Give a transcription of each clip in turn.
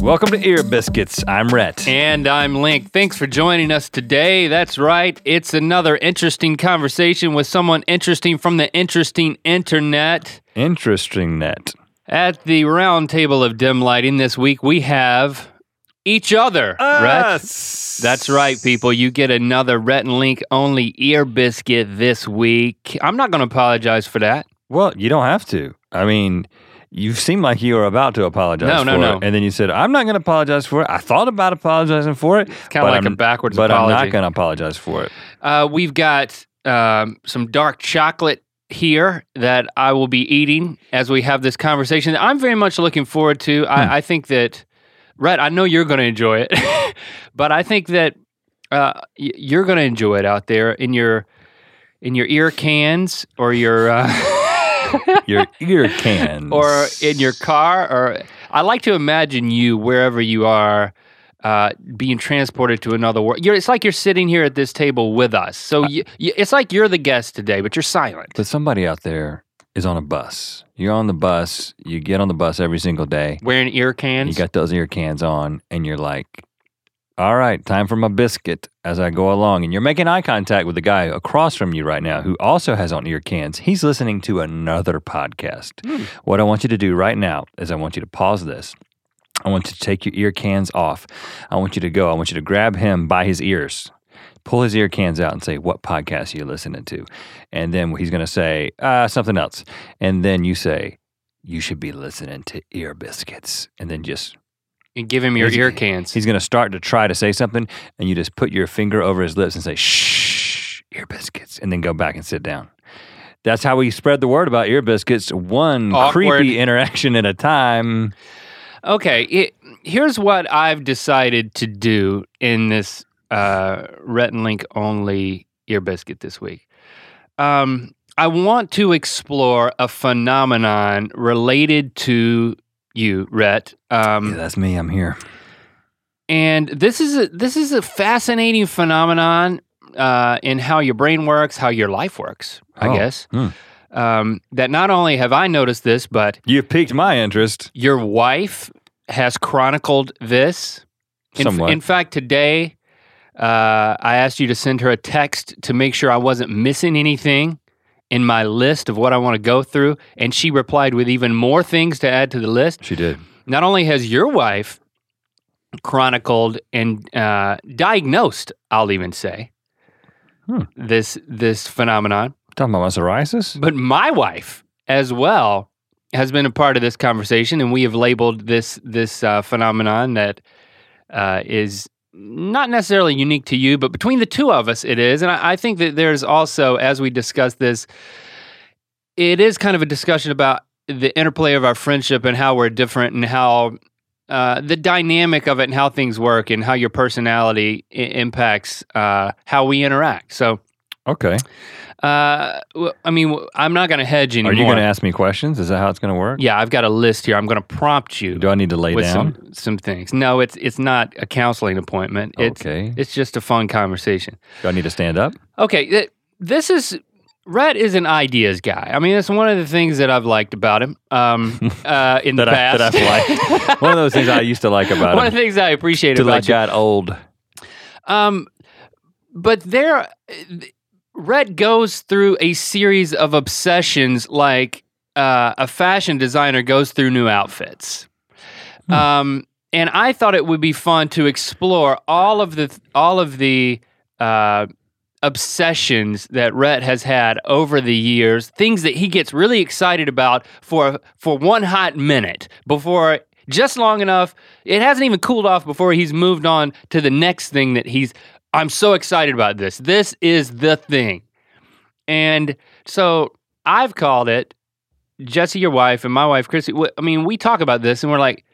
Welcome to Ear Biscuits. I'm Rhett. And I'm Link. Thanks for joining us today. That's right. It's another interesting conversation with someone interesting from the interesting internet. Interesting net. At the round table of dim lighting this week, we have each other. Rhett. That's right, people. You get another Rhett and Link only ear biscuit this week. I'm not going to apologize for that. Well, you don't have to. I mean, you seem like you were about to apologize No, for no, it. no. And then you said, I'm not going to apologize for it. I thought about apologizing for it. kinda but like I'm- a backwards But I'm not going to apologize for it. Uh, we've got um, some dark chocolate here that I will be eating as we have this conversation. that I'm very much looking forward to. I, I think that, Rhett, I know you're going to enjoy it, but I think that uh, y- you're going to enjoy it out there in your in your ear cans or your. Uh, Your ear cans. or in your car or i like to imagine you wherever you are uh, being transported to another world you're, it's like you're sitting here at this table with us so you, you, it's like you're the guest today but you're silent But somebody out there is on a bus. You're on the bus. You get on the bus every single day. wearing ear cans. You got those ear cans on, and you're like, all right, time for my biscuit as I go along. And you're making eye contact with the guy across from you right now who also has on ear cans. He's listening to another podcast. What I want you to do right now is I want you to pause this. I want you to take your ear cans off. I want you to go. I want you to grab him by his ears, pull his ear cans out, and say, What podcast are you listening to? And then he's going to say, uh, Something else. And then you say, You should be listening to Ear Biscuits. And then just and give him your He's- ear cans He's going to start to try to say something, and you just put your finger over his lips and say, shh, ear biscuits, and then go back and sit down. That's how we spread the word about ear biscuits, one Awkward. creepy interaction at a time. okay it, here's what i've decided to do in this uh, link only ear biscuit this week um, I want to explore a phenomenon related to you, Rhett. Um, yeah, that's me. I'm here. and this is a this is a fascinating phenomenon uh, in how your brain works, how your life works. I Oh, guess hmm. um, that not only have I noticed this, but You've piqued my interest. your wife has chronicled this. In, Somewhat. in fact, today uh, I asked you to send her a text to make sure I wasn't missing anything in my list of what I want to go through, and she replied with even more things to add to the list. She did. Not only has your wife chronicled and uh, diagnosed, I'll even say, Hmm. this this phenomenon, Talking about psoriasis? but my wife as well has been a part of this conversation, and we have labeled this this uh, phenomenon that uh, is not necessarily unique to you, but between the two of us, it is. And I, I think that there's also, as we discuss this, it is kind of a discussion about the interplay of our friendship and how we're different and how uh, the dynamic of it and how things work and how your personality I- impacts uh, how we interact. So, Okay. uh, w- I mean, I'm not going to hedge anymore. Are you going to ask me questions? Is that how it's going to work? Yeah, I've got a list here. I'm going to prompt you Do I need to lay down? some some things. No, it's it's not a counseling appointment. It's okay. it's just a fun conversation. Do I need to stand up? Okay, th- this is Rhett is an ideas guy. I mean, that's one of the things that I've liked about him um, uh, in the I, past. that I've liked. One of those things I used to like about one him. One of the things I appreciate Till I about you. got old. Um, but there, Rhett goes through a series of obsessions like uh, a fashion designer goes through new outfits. Um, and I thought it would be fun to explore all of the all of the uh, obsessions that Rhett has had over the years, things that he gets really excited about for for one hot minute before just long enough. It hasn't even cooled off before he's moved on to the next thing that he's. I'm so excited about this. This is the thing, and so I've called it. Jessie, your wife, and my wife, Christy. I mean, we talk about this, and we're like,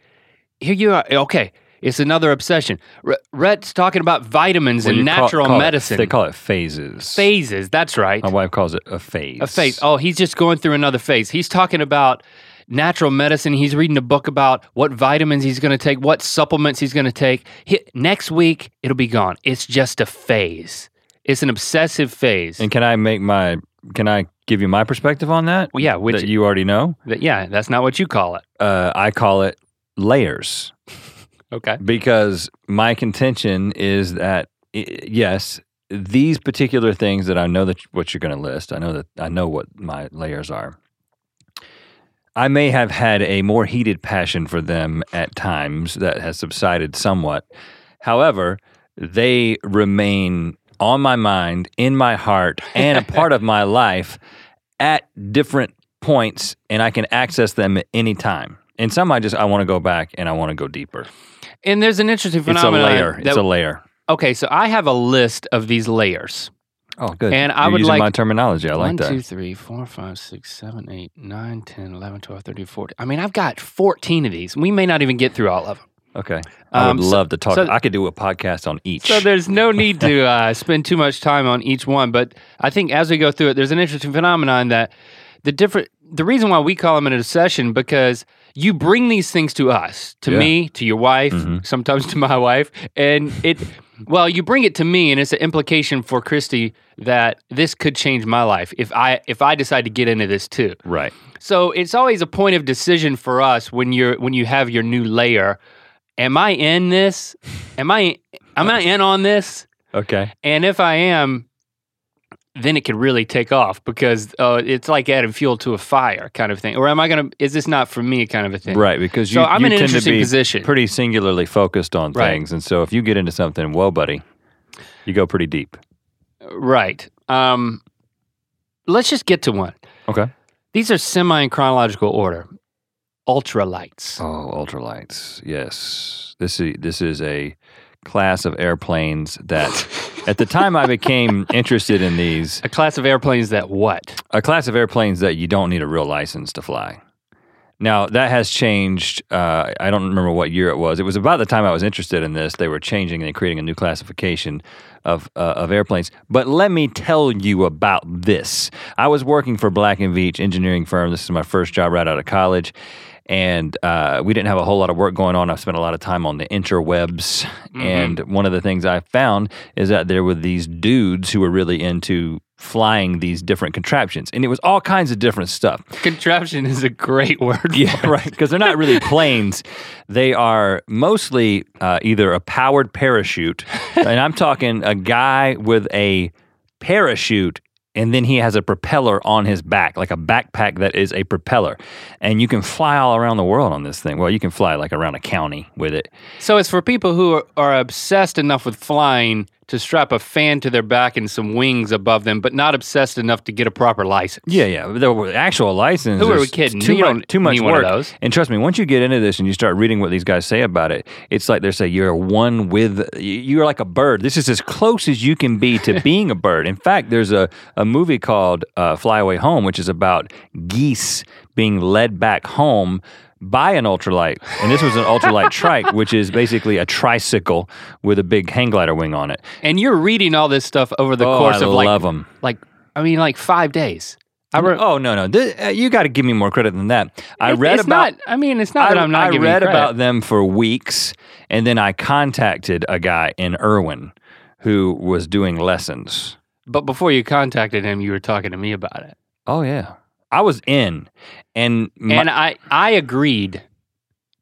here you are. Okay, it's another obsession. R- Rhett's talking about vitamins Well, and call- natural call it- medicine. they call it phases. phases. That's right. My wife calls it a phase. A phase. Oh, he's just going through another phase. He's talking about natural medicine. He's reading a book about what vitamins he's going to take, what supplements he's going to take. He, next week, it'll be gone. It's just a phase. It's an obsessive phase. And can I make my? Can I give you my perspective on that? well, yeah, which that you already know. that- yeah, that's not what you call it. Uh, I call it layers. Okay. because my contention is that yes, these particular things that I know that what you're going to list, I know that I know what my layers are. I may have had a more heated passion for them at times that has subsided somewhat. However, they remain on my mind, in my heart, and a part of my life at different points, and I can access them at any time. And some I just I want to go back and I want to go deeper. And there's an interesting phenomenon. It's a layer. that- It's a layer. okay, so I have a list of these layers. Oh, good. And I You're would using like- my terminology. I like that. One, that. two, three, four, five, six, seven, eight, nine, 10, 11, 12, 13, 14. I mean, I've got 14 of these. We may not even get through all of them. Okay. I Um, would so- love to talk. so- I could do a podcast on each. So there's no need to uh, spend too much time on each one. But I think as we go through it, there's an interesting phenomenon that the different, the reason why we call them an obsession because you bring these things to us, to Yeah. me, to your wife, Mhm. sometimes to my wife, and it. Well, you bring it to me, and it's an implication for Christy that this could change my life if I if I decide to get into this too. right. So it's always a point of decision for us when you're when you have your new layer. Am I in this? Am I am I in on this? Okay. And if I am, then it could really take off because uh, it's like adding fuel to a fire kind of thing. Or am I gonna? Is this not for me kind of a thing? Right. Because So you, I'm you in an tend to interesting be position. pretty singularly focused on Right. things, and so if you get into something, whoa, buddy, you go pretty deep. Right. Um, let's just get to one. Okay. These are semi in chronological order. Ultralights. Oh, ultralights. Yes. This is this is a class of airplanes that at the time I became interested in these, A class of airplanes that what? a class of airplanes that you don't need a real license to fly. Now that has changed. Uh, I don't remember what year it was. It was about the time I was interested in this. They were changing and creating a new classification of uh, of airplanes. But let me tell you about this. I was working for Black and Veatch engineering firm. This is my first job right out of college, and uh, we didn't have a whole lot of work going on. I spent a lot of time on the interwebs, and one of the things I found is that there were these dudes who were really into flying these different contraptions, and it was all kinds of different stuff. Contraption is a great word. Yeah, right. Because they're not really planes. They are mostly uh, either a powered parachute, and I'm talking a guy with a parachute, and then he has a propeller on his back, like a backpack that is a propeller. And you can fly all around the world on this thing. Well, you can fly like around a county with it. So it's for people who are, are obsessed enough with flying to strap a fan to their back and some wings above them, but not obsessed enough to get a proper license. Yeah, yeah. The actual license. Who are we kidding? Too You much, too much work. one of those. And trust me, once you get into this and you start reading what these guys say about it, it's like they say you're one with. You're like a bird. This is as close as you can be to being a bird. In fact, there's a a movie called uh, Fly Away Home, which is about geese being led back home by an ultralight. And this was an ultralight trike, which is basically a tricycle with a big hang glider wing on it. And you're reading all this stuff over the oh, course I of like, them. like, I mean, like five days. I re- oh no no! This, uh, you got to give me more credit than that. I It- read it's about Not, I mean, it's not that I, I'm not I giving read about them for weeks, and then I contacted a guy in Erwin who was doing lessons. But before you contacted him, you were talking to me about it, Oh yeah, I was in, and my, and I I agreed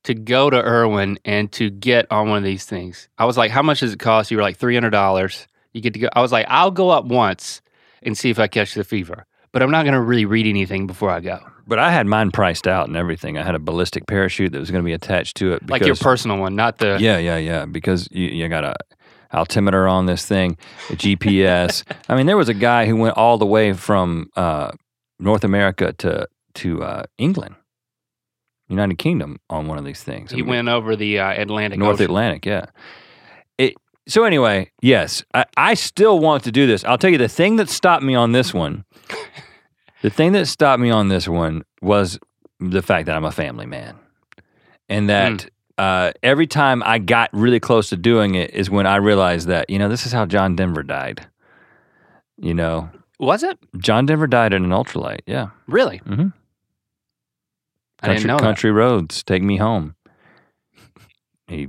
to go to Erwin and to get on one of these things. I was like, "How much does it cost?" You were like, 300 dollars. You get to go. I was like, "I'll go up once and see if I catch the fever." But I'm not going to really read anything before I go. but I had mine priced out and everything. I had a ballistic parachute that was going to be attached to it. like your personal one, not the. Yeah, yeah, yeah. Because you, you got a altimeter on this thing, a GPS. I mean, there was a guy who went all the way from uh, North America to to uh, England, United Kingdom, on one of these things. I He mean, went over the uh, Atlantic North Ocean. Atlantic. Yeah. It. So anyway, yes, I, I still want to do this. I'll tell you the thing that stopped me on this one. the thing that stopped me on this one was the fact that I'm a family man, and that uh, every time I got really close to doing it is when I realized that you know this is how John Denver died. You know, Was it John Denver died in an ultralight. Yeah, really? Mhm. I didn't country, know that. country roads take me home. He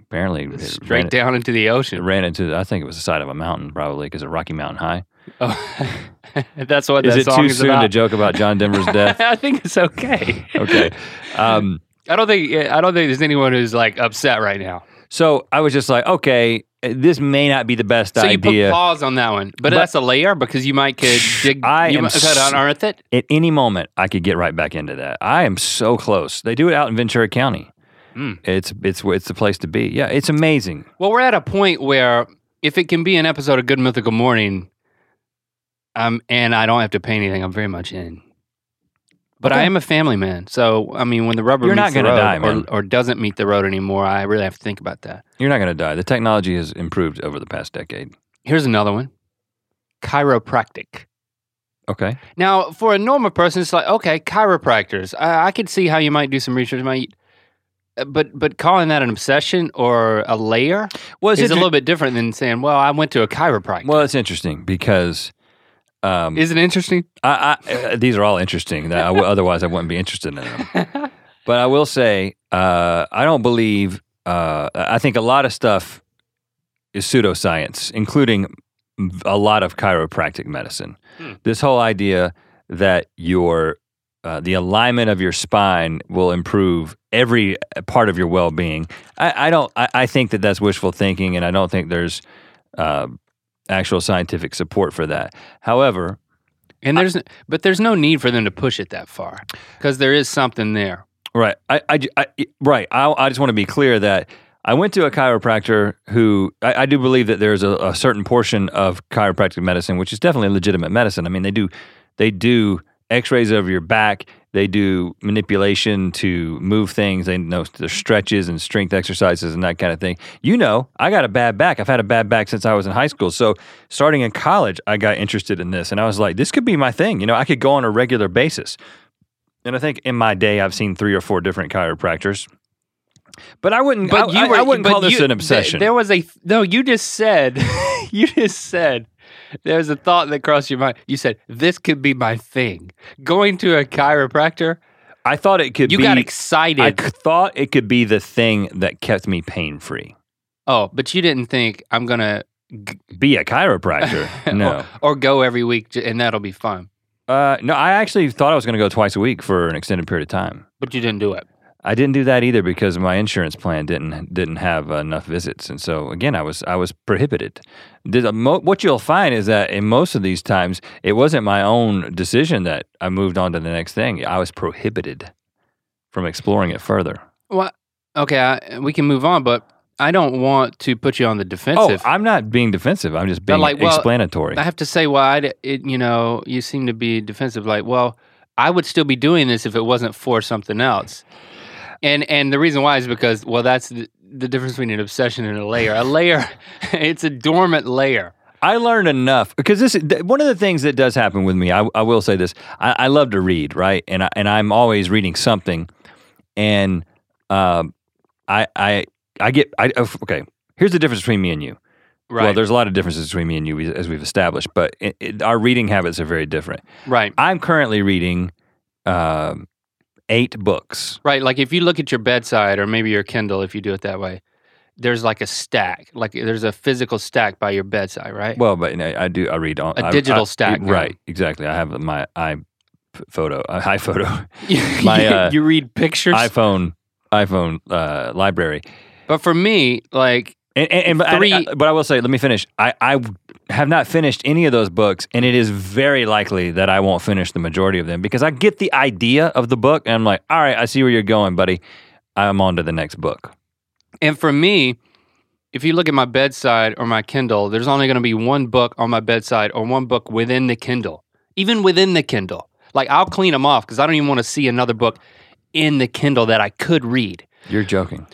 apparently Straight ran, down into the It ocean. ran into I think it was the side of a mountain probably because of Rocky Mountain High. Oh, that's what Is that it too is soon about. to joke about John Denver's death? I think it's okay. okay. Um, I don't think I don't think there's anyone who's like upset right now. So I was just like, okay, this may not be the best idea. So you put pause on that one, but, But- that's a layer because you might could dig. I you am might could unearth it. At any moment, I could get right back into that. I am so close. They do it out in Ventura County. Hmm. It's it's it's the place to be. Yeah, it's amazing. Well, we're at a point where if it can be an episode of Good Mythical Morning, um, and I don't have to pay anything, I'm very much in. But I am a family man, so I mean, when the rubber You're meets not the gonna road die, man. or, or doesn't meet the road anymore, I really have to think about that. You're not going to die. The technology has improved over the past decade. Here's another one: chiropractic. Okay. Now, for a normal person, it's like okay, chiropractors. I, I could see how you might do some research, might, uh, but but calling that an obsession or a layer Well, is it's a little bit different than saying, "Well, I went to a chiropractor." well, it's interesting because um, is it interesting? I, I, uh, these are all interesting. That I w- otherwise I wouldn't be interested in them. But I will say, uh, I don't believe. Uh, I think a lot of stuff is pseudoscience, including a lot of chiropractic medicine. Hmm. This whole idea that your uh, the alignment of your spine will improve every part of your well-being. I, I don't. I, I think that that's wishful thinking, and I don't think there's uh, actual scientific support for that. However, And there's, but there's no need for them to push it that far because there is something there. Right. I, I, I- right. I, I just want to be clear that I went to a chiropractor who I, I do believe that there's a, a certain portion of chiropractic medicine which is definitely legitimate medicine. I mean, they do they do X-rays of your back. They do manipulation to move things. They know the stretches and strength exercises and that kind of thing. You know, I got a bad back. I've had a bad back since I was in high school. So starting in college, I got interested in this, and I was like, this could be my thing. You know, I could go on a regular basis. And I think in my day, I've seen three or four different chiropractors. But I wouldn't. I, I- I wouldn't but call this you- an obsession. th- there was a no. You just said, you just said, there's a thought that crossed your mind. You said this could be my thing. Going to a chiropractor. I thought it could be You be. got excited. I thought it could be the thing that kept me pain free. oh, but you didn't think I'm gonna Be a chiropractor? no. or, or go every week j- and that'll be fun. Uh, no, I actually thought I was going to go twice a week for an extended period of time. But you didn't do it. I didn't do that either because my insurance plan didn't didn't have enough visits, and so again, I was I was prohibited. Mo- What you'll find is that in most of these times, it wasn't my own decision that I moved on to the next thing. I was prohibited from exploring it further. Well, okay, I, we can move on, but I don't want to put you on the defensive. Oh, defensive. I'm not being defensive. I'm just being like, well, explanatory. I have to say, well, it, you know, you seem to be defensive. Like, well, I would still be doing this if it wasn't for something else. And and the reason why is because, well, that's the, the difference between an obsession and a layer. A layer, it's a dormant layer. I learned enough because this th- one of the things that does happen with me. I, I will say this: I, I love to read, right? And I, and I'm always reading something, and um, I I I get I oh, okay. Here's the difference between me and you. Right. Well, there's a lot of differences between me and you as we've established, but it, it, our reading habits are very different. right. I'm currently reading um, eight books. Right. Like if you look at your bedside or maybe your Kindle, if you do it that way, there's like a stack. Like there's a physical stack by your bedside, right? Well, but you know, I do I read on A I- digital I- stack now. right? Exactly. I have my i photo, uh, iPhoto, you, my, uh, you read pictures. iPhone, iPhone uh, library. but for me, like And, and, and but, I- Three- I- but I will say, let me finish. I, I have not finished any of those books, and it is very likely that I won't finish the majority of them because I get the idea of the book, and I'm like, all right, I see where you're going, buddy. I'm on to the next book. And for me, if you look at my bedside or my Kindle, there's only going to be one book on my bedside or one book within the Kindle, even within the Kindle. Like I'll clean them off because I don't even want to see another book in the Kindle that I could read. You're joking.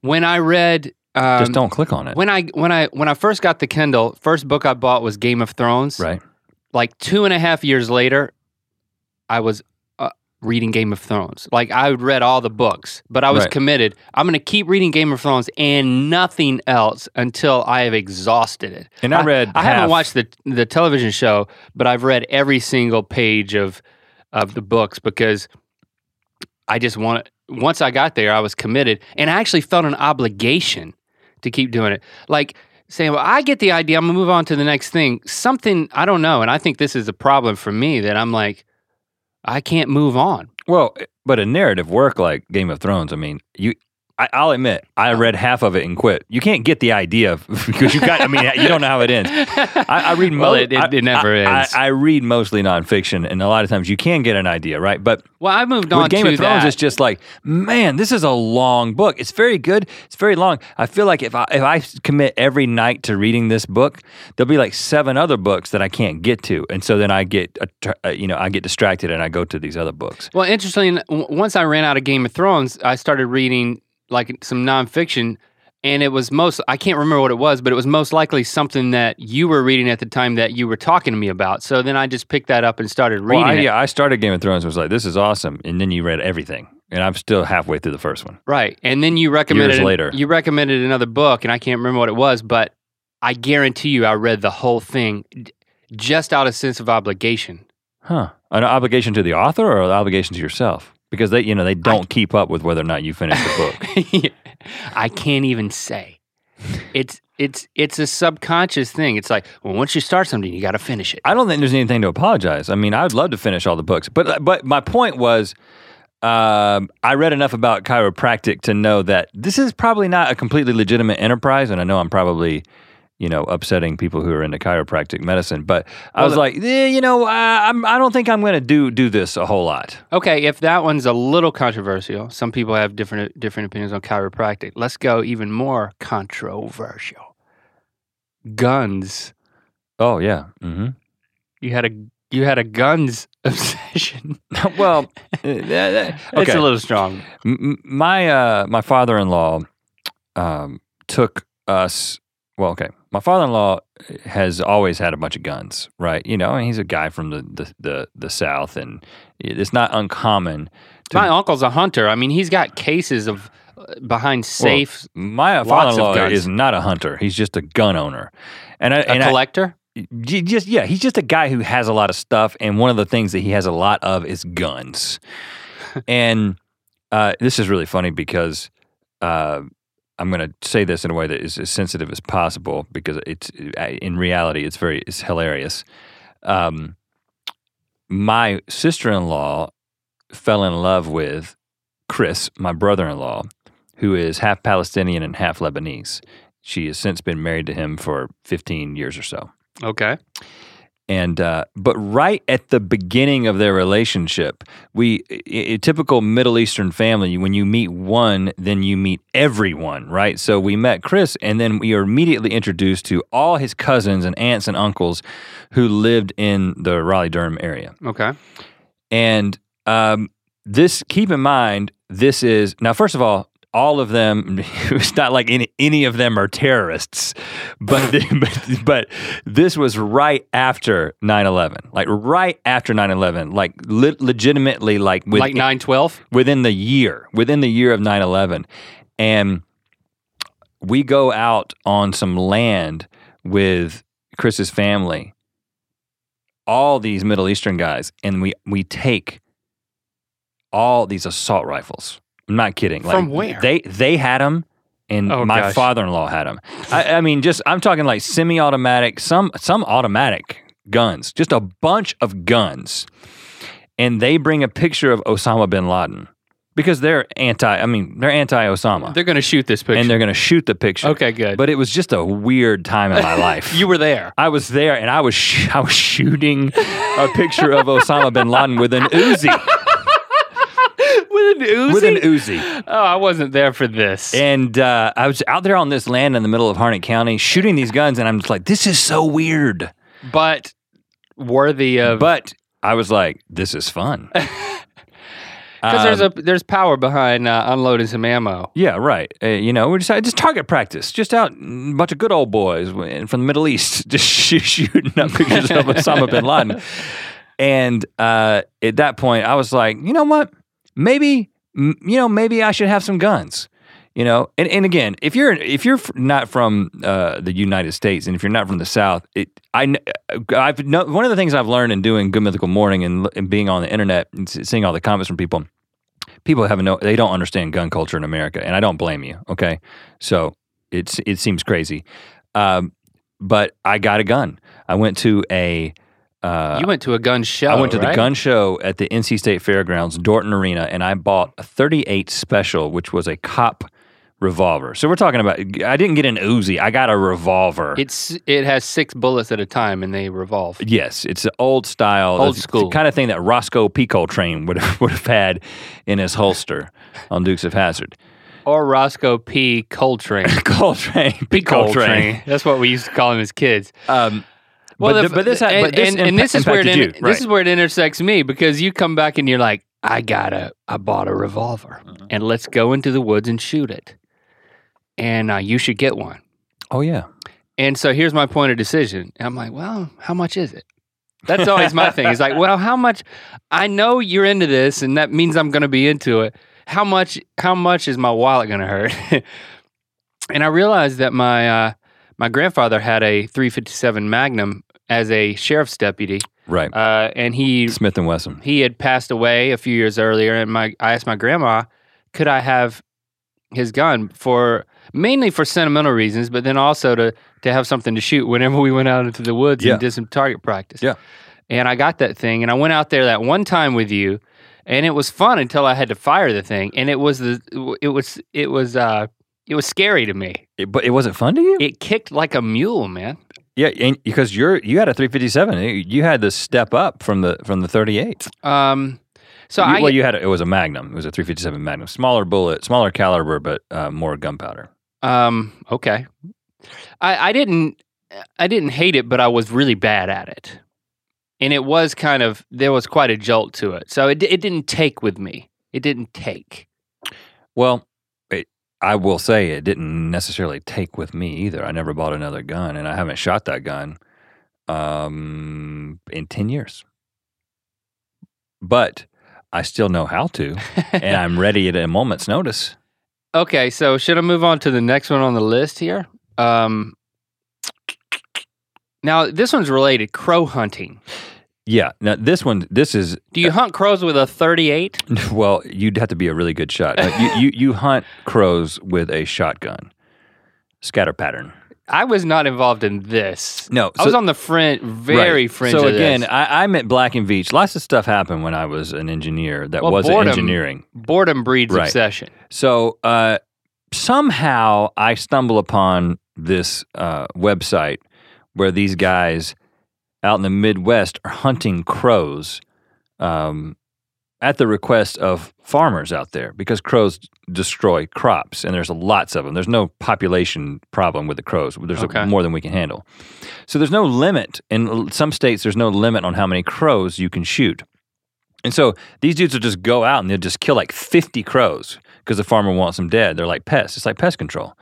When I read, um, Just don't click on it. When I when I when I first got the Kindle, first book I bought was Game of Thrones. Right. Like two and a half years later, I was uh, reading Game of Thrones. Like I read all the books, but I was Right. committed. I'm going to keep reading Game of Thrones and nothing else until I have exhausted it. And I read I, haven't watched the the television show, but I've read every single page of of the books because I just want. Once I got there, I was committed, and I actually felt an obligation to keep doing it. Like saying, "Well, I get the idea. I'm gonna move on to the next thing." Something I don't know, and I think this is a problem for me that I'm like, I can't move on. Well, but a narrative work like Game of Thrones, I mean, you. I, I'll admit, I read half of it and quit. You can't get the idea because you got. I mean, you don't know how it ends. I, I read. Well, mo- it- it- it never I- ends. I, I read mostly nonfiction, and a lot of times you can get an idea, right? But Well, I moved on with Game of Thrones, that. it's just like, man, this is a long book. It's very good. It's very long. I feel like if I if I commit every night to reading this book, there'll be like seven other books that I can't get to, and so then I get, uh, you know, I get distracted and I go to these other books. Well, interestingly, once I ran out of Game of Thrones, I started reading like some nonfiction, and it was most I can't remember what it was, but it was most likely something that you were reading at the time that you were talking to me about. So then I just picked that up and started reading well, I, it. yeah, I started Game of Thrones. and was like, this is awesome, and then you read everything, and I'm still halfway through the first one. Right, and then you recommended Years later. you recommended another book, and I can't remember what it was, but I guarantee you, I read the whole thing just out of sense of obligation. Huh? An obligation to the author or an obligation to yourself? Because they, you know, they don't keep up with whether or not you finish the book. I can't even say. It's it's it's a subconscious thing. It's like, well, once you start something, you got to finish it. I don't think there's anything to apologize. I mean, I would love to finish all the books, but but my point was, um, I read enough about chiropractic to know that this is probably not a completely legitimate enterprise, and I know I'm probably, you know, upsetting people who are into chiropractic medicine. But I Well, was like, eh, you know, I, I'm I don't think I'm going to do do this a whole lot. Okay, if that one's a little controversial, some people have different different opinions on chiropractic. Let's go even more controversial. Guns. Oh yeah. hmm You had a you had a guns obsession. well, eh, that- that- It's a little strong. M- my uh, my father-in-law um, took us. Well, okay, my father-in-law has always had a bunch of guns, right? You know, and he's a guy from the the the, the south, and it's not uncommon. To, My uncle's a hunter. I mean, he's got cases of uh, behind safes. my of father-in-law is not a hunter; he's just a gun owner, and I, A and collector. J- just yeah, he's just a guy who has a lot of stuff, and one of the things that he has a lot of is guns. and uh, this is really funny because uh, I'm going to say this in a way that is as sensitive as possible because it's in reality it's very it's hilarious. Um, my sister-in-law fell in love with Chris, my brother-in-law, who is half Palestinian and half Lebanese. She has since been married to him for 15 years or so. Okay. And uh, but right at the beginning of their relationship, we a a typical Middle Eastern family. When you meet one, then you meet everyone, right? So we met Chris, and then we are immediately introduced to all his cousins and aunts and uncles who lived in the Raleigh Durham area. Okay. And um, this, keep in mind, this is now. First of all, all of them. It's not like any any of them are terrorists, but but, but this was right after 9-11. like right after 9-11, like le- legitimately, like with, like nine twelve. within the year, within the year of 9-11. and we go out on some land with Chris's family, all these Middle Eastern guys, and we we take all these assault rifles. I'm not kidding. From where? They they had them, and Oh, my gosh. father-in-law had them. I, I mean, just I'm talking like semi-automatic, some some automatic guns, just a bunch of guns, and they bring a picture of Osama bin Laden because they're anti. I mean, they're anti-Osama, They're going to shoot this picture. and they're going to shoot the picture. okay, good. But it was just a weird time in my life. you were there. I was there and I was sh- I was shooting a picture of Osama bin Laden with an Uzi, With an Uzi. with an Uzi, oh, I wasn't there for this. and uh, I was out there on this land in the middle of Harnett County shooting these guns, and I'm just like, this is so weird. but worthy of But I was like, this is fun. because there's a there's power behind uh, unloading some ammo. Yeah, right. Uh, you know, we're just just target practice, just out a bunch of good old boys from the Middle East, just sh- shooting up pictures of Osama bin Laden. And uh, at that point, I was like, you know what? Maybe, you know, maybe I should have some guns. You know, and, and again, if you're if you're not from uh, the United States and if you're not from the South, it I I've no, one of the things I've learned in doing Good Mythical Morning and, and being on the internet and seeing all the comments from people people have no they don't understand gun culture in America, and I don't blame you. Okay, so it's it seems crazy, um, but I got a gun. I went to a Uh, you went to a gun show. I went to the gun show at the NC State Fairgrounds, Dorton Arena, and I bought a 38 Special, which was a cop revolver. So we're talking about. I didn't get an Uzi. I got a revolver. It's it has six bullets at a time and they revolve. Yes, it's an old style, Old school. kind of thing that Roscoe P. Coltrane would would have had in his holster on Dukes of Hazzard. Or Roscoe P. Coltrane. Coltrane, P. Coltrane. That's what we used to call him as kids. Um, Well, but, if- th- but this, and, but this, and, and this is where it in- you, this is where it intersects me because you come back and you're like, I got a, I bought a revolver, Mhm. and let's go into the woods and shoot it, and uh, you should get one. oh yeah, And so here's my point of decision. I'm like, well, how much is it? That's always my thing. It's like, well, how much? I know you're into this, and that means I'm going to be into it. How much? How much is my wallet going to hurt? and I realized that my uh, my grandfather had a 357 Magnum as a sheriff's deputy, right. uh, and he Smith and Wesson. he had passed away a few years earlier. And my I asked my grandma, could I have his gun for mainly for sentimental reasons, but then also to to have something to shoot whenever we went out into the woods Yeah. and did some target practice. Yeah. And I got that thing, and I went out there that one time with you, and it was fun until I had to fire the thing, and it was the it was it was uh it was scary to me. It- but it wasn't fun to you. It kicked like a mule, man. Yeah, and, because you're you had a 357. You- You had to step up from the from the 38. Um, so You- I well, you had a, it was a Magnum. It was a 357 Magnum, smaller bullet, smaller caliber, but uh, more gunpowder. Um. Okay. I I didn't I didn't hate it, but I was really bad at it, and it was kind of there was quite a jolt to it. So it it didn't take with me. It didn't take. Well, I will say it didn't necessarily take with me either. I never bought another gun, and I haven't shot that gun um, in 10 years. But I still know how to, and I'm ready at a moment's notice. okay. So should I move on to the next one on the list here? Um. Now this one's related. Crow hunting. Yeah. Now this one, this is Do you hunt crows with a 38? well, you'd have to be a really good shot. Uh, you, you you hunt crows with a shotgun, scatter pattern. I was not involved in this. No, I was on the fringe, very Right. fringe. So again. I, I'm at Black and Veatch. Lots of stuff happened when I was an engineer that Well, wasn't boredom- engineering. boredom breeds Right. obsession. So uh, somehow I stumble upon this uh, website where these guys out in the Midwest are hunting crows um, at the request of farmers out there because crows destroy crops and there's lots of them. There's no population problem with the crows. There's Okay. more than we can handle. So there's no limit. In some states, there's no limit on how many crows you can shoot. And so these dudes will just go out and they'll just kill like 50 crows because the farmer wants them dead. They're like pests. It's like pest control.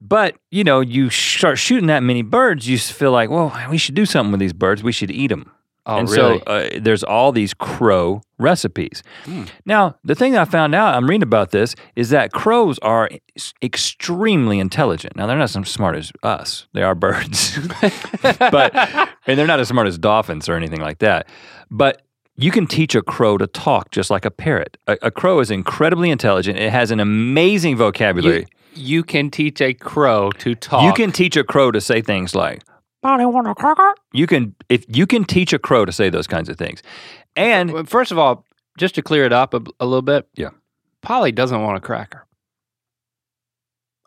But, you know, you start shooting that many birds, you feel like, well, we should do something with these birds. We should eat them. Oh, and really? so uh, there's all these crow recipes. Hmm. Now, the thing that I found out, I'm reading about this, is that crows are extremely intelligent. Now, they're not as smart as us, they are birds. but and they're not as smart as dolphins or anything like that. But you can teach a crow to talk just like a parrot. A, a crow is incredibly intelligent. It has an amazing vocabulary. you can teach a crow to talk. You, can teach a crow to say things like "Bonnie want a cracker?" You can if you can teach a crow to say those kinds of things. And First of all, just to clear it up a, a little bit. Yeah. Polly doesn't want a cracker.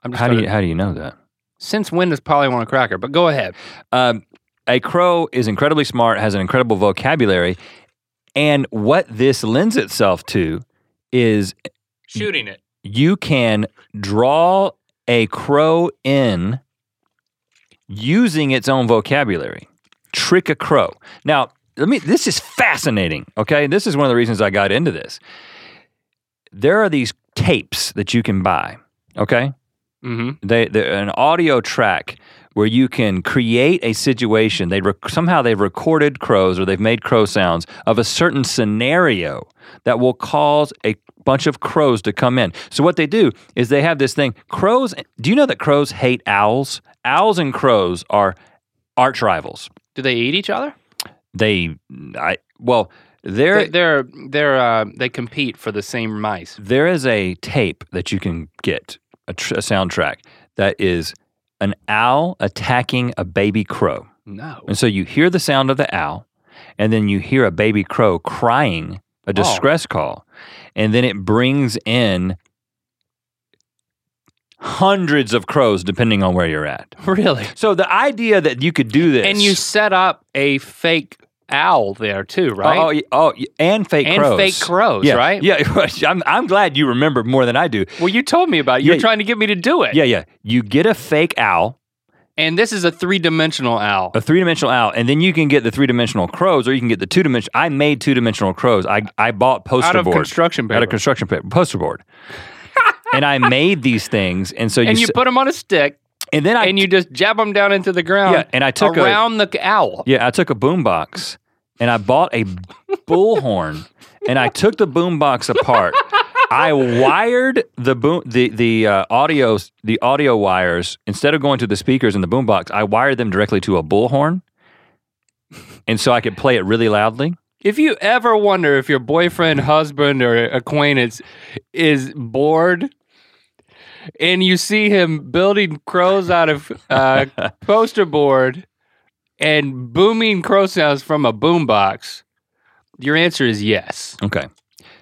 I'm just how do gonna- you how do you know that? Since when does Polly want a cracker? But go ahead. Um, a crow is incredibly smart, has an incredible vocabulary, and what this lends itself to is Shooting it. you can draw a crow in using its own vocabulary. Trick a crow. Now, let me this is fascinating, okay? This is one of the reasons I got into this. There are these tapes that you can buy, okay? Mm-hmm. They they're an audio track where you can create a situation. They rec- somehow they've recorded crows or they've made crow sounds of a certain scenario that will cause a bunch of crows to come in. So what they do is they have this thing. Crows. Do you know that crows hate owls? Owls and crows are arch rivals. Do they eat each other? They, I well, there They're they're, they're uh, they compete for the same mice. there is a tape that you can get a, tr- a soundtrack that is an owl attacking a baby crow. No. And so you hear the sound of the owl, and then you hear a baby crow crying a oh. distress call. And then it brings in hundreds of crows, depending on where you're at. Really? So the idea that you could do this. And you set up a fake owl there too, oh, oh, right? Oh, y- oh, and fake and crows. fake crows, yeah, right? Yeah, I'm, I'm glad you remember more than I do. Well, you told me about it. You're Yeah. trying to get me to do it. Yeah, yeah. You get a fake owl, And this is a three dimensional owl. a three dimensional owl, and then you can get the three dimensional crows, or you can get the two dimensional. I made two dimensional crows. I I bought poster Out of board construction paper. out of construction paper poster board, and I made these things, and so you and you s- put them on a stick and then I and you just jab them down into the ground. Yeah, and I took a- around the owl. Yeah, I took a boombox and I bought a bullhorn and I took the boombox apart. I wired the boom the the uh, audio the audio wires instead of going to the speakers in the boombox. I wired them directly to a bullhorn, and so I could play it really loudly. If you ever wonder if your boyfriend, husband, or acquaintance is bored and you see him building crows out of uh, poster board and booming crow sounds from a boombox, your answer is yes. Okay,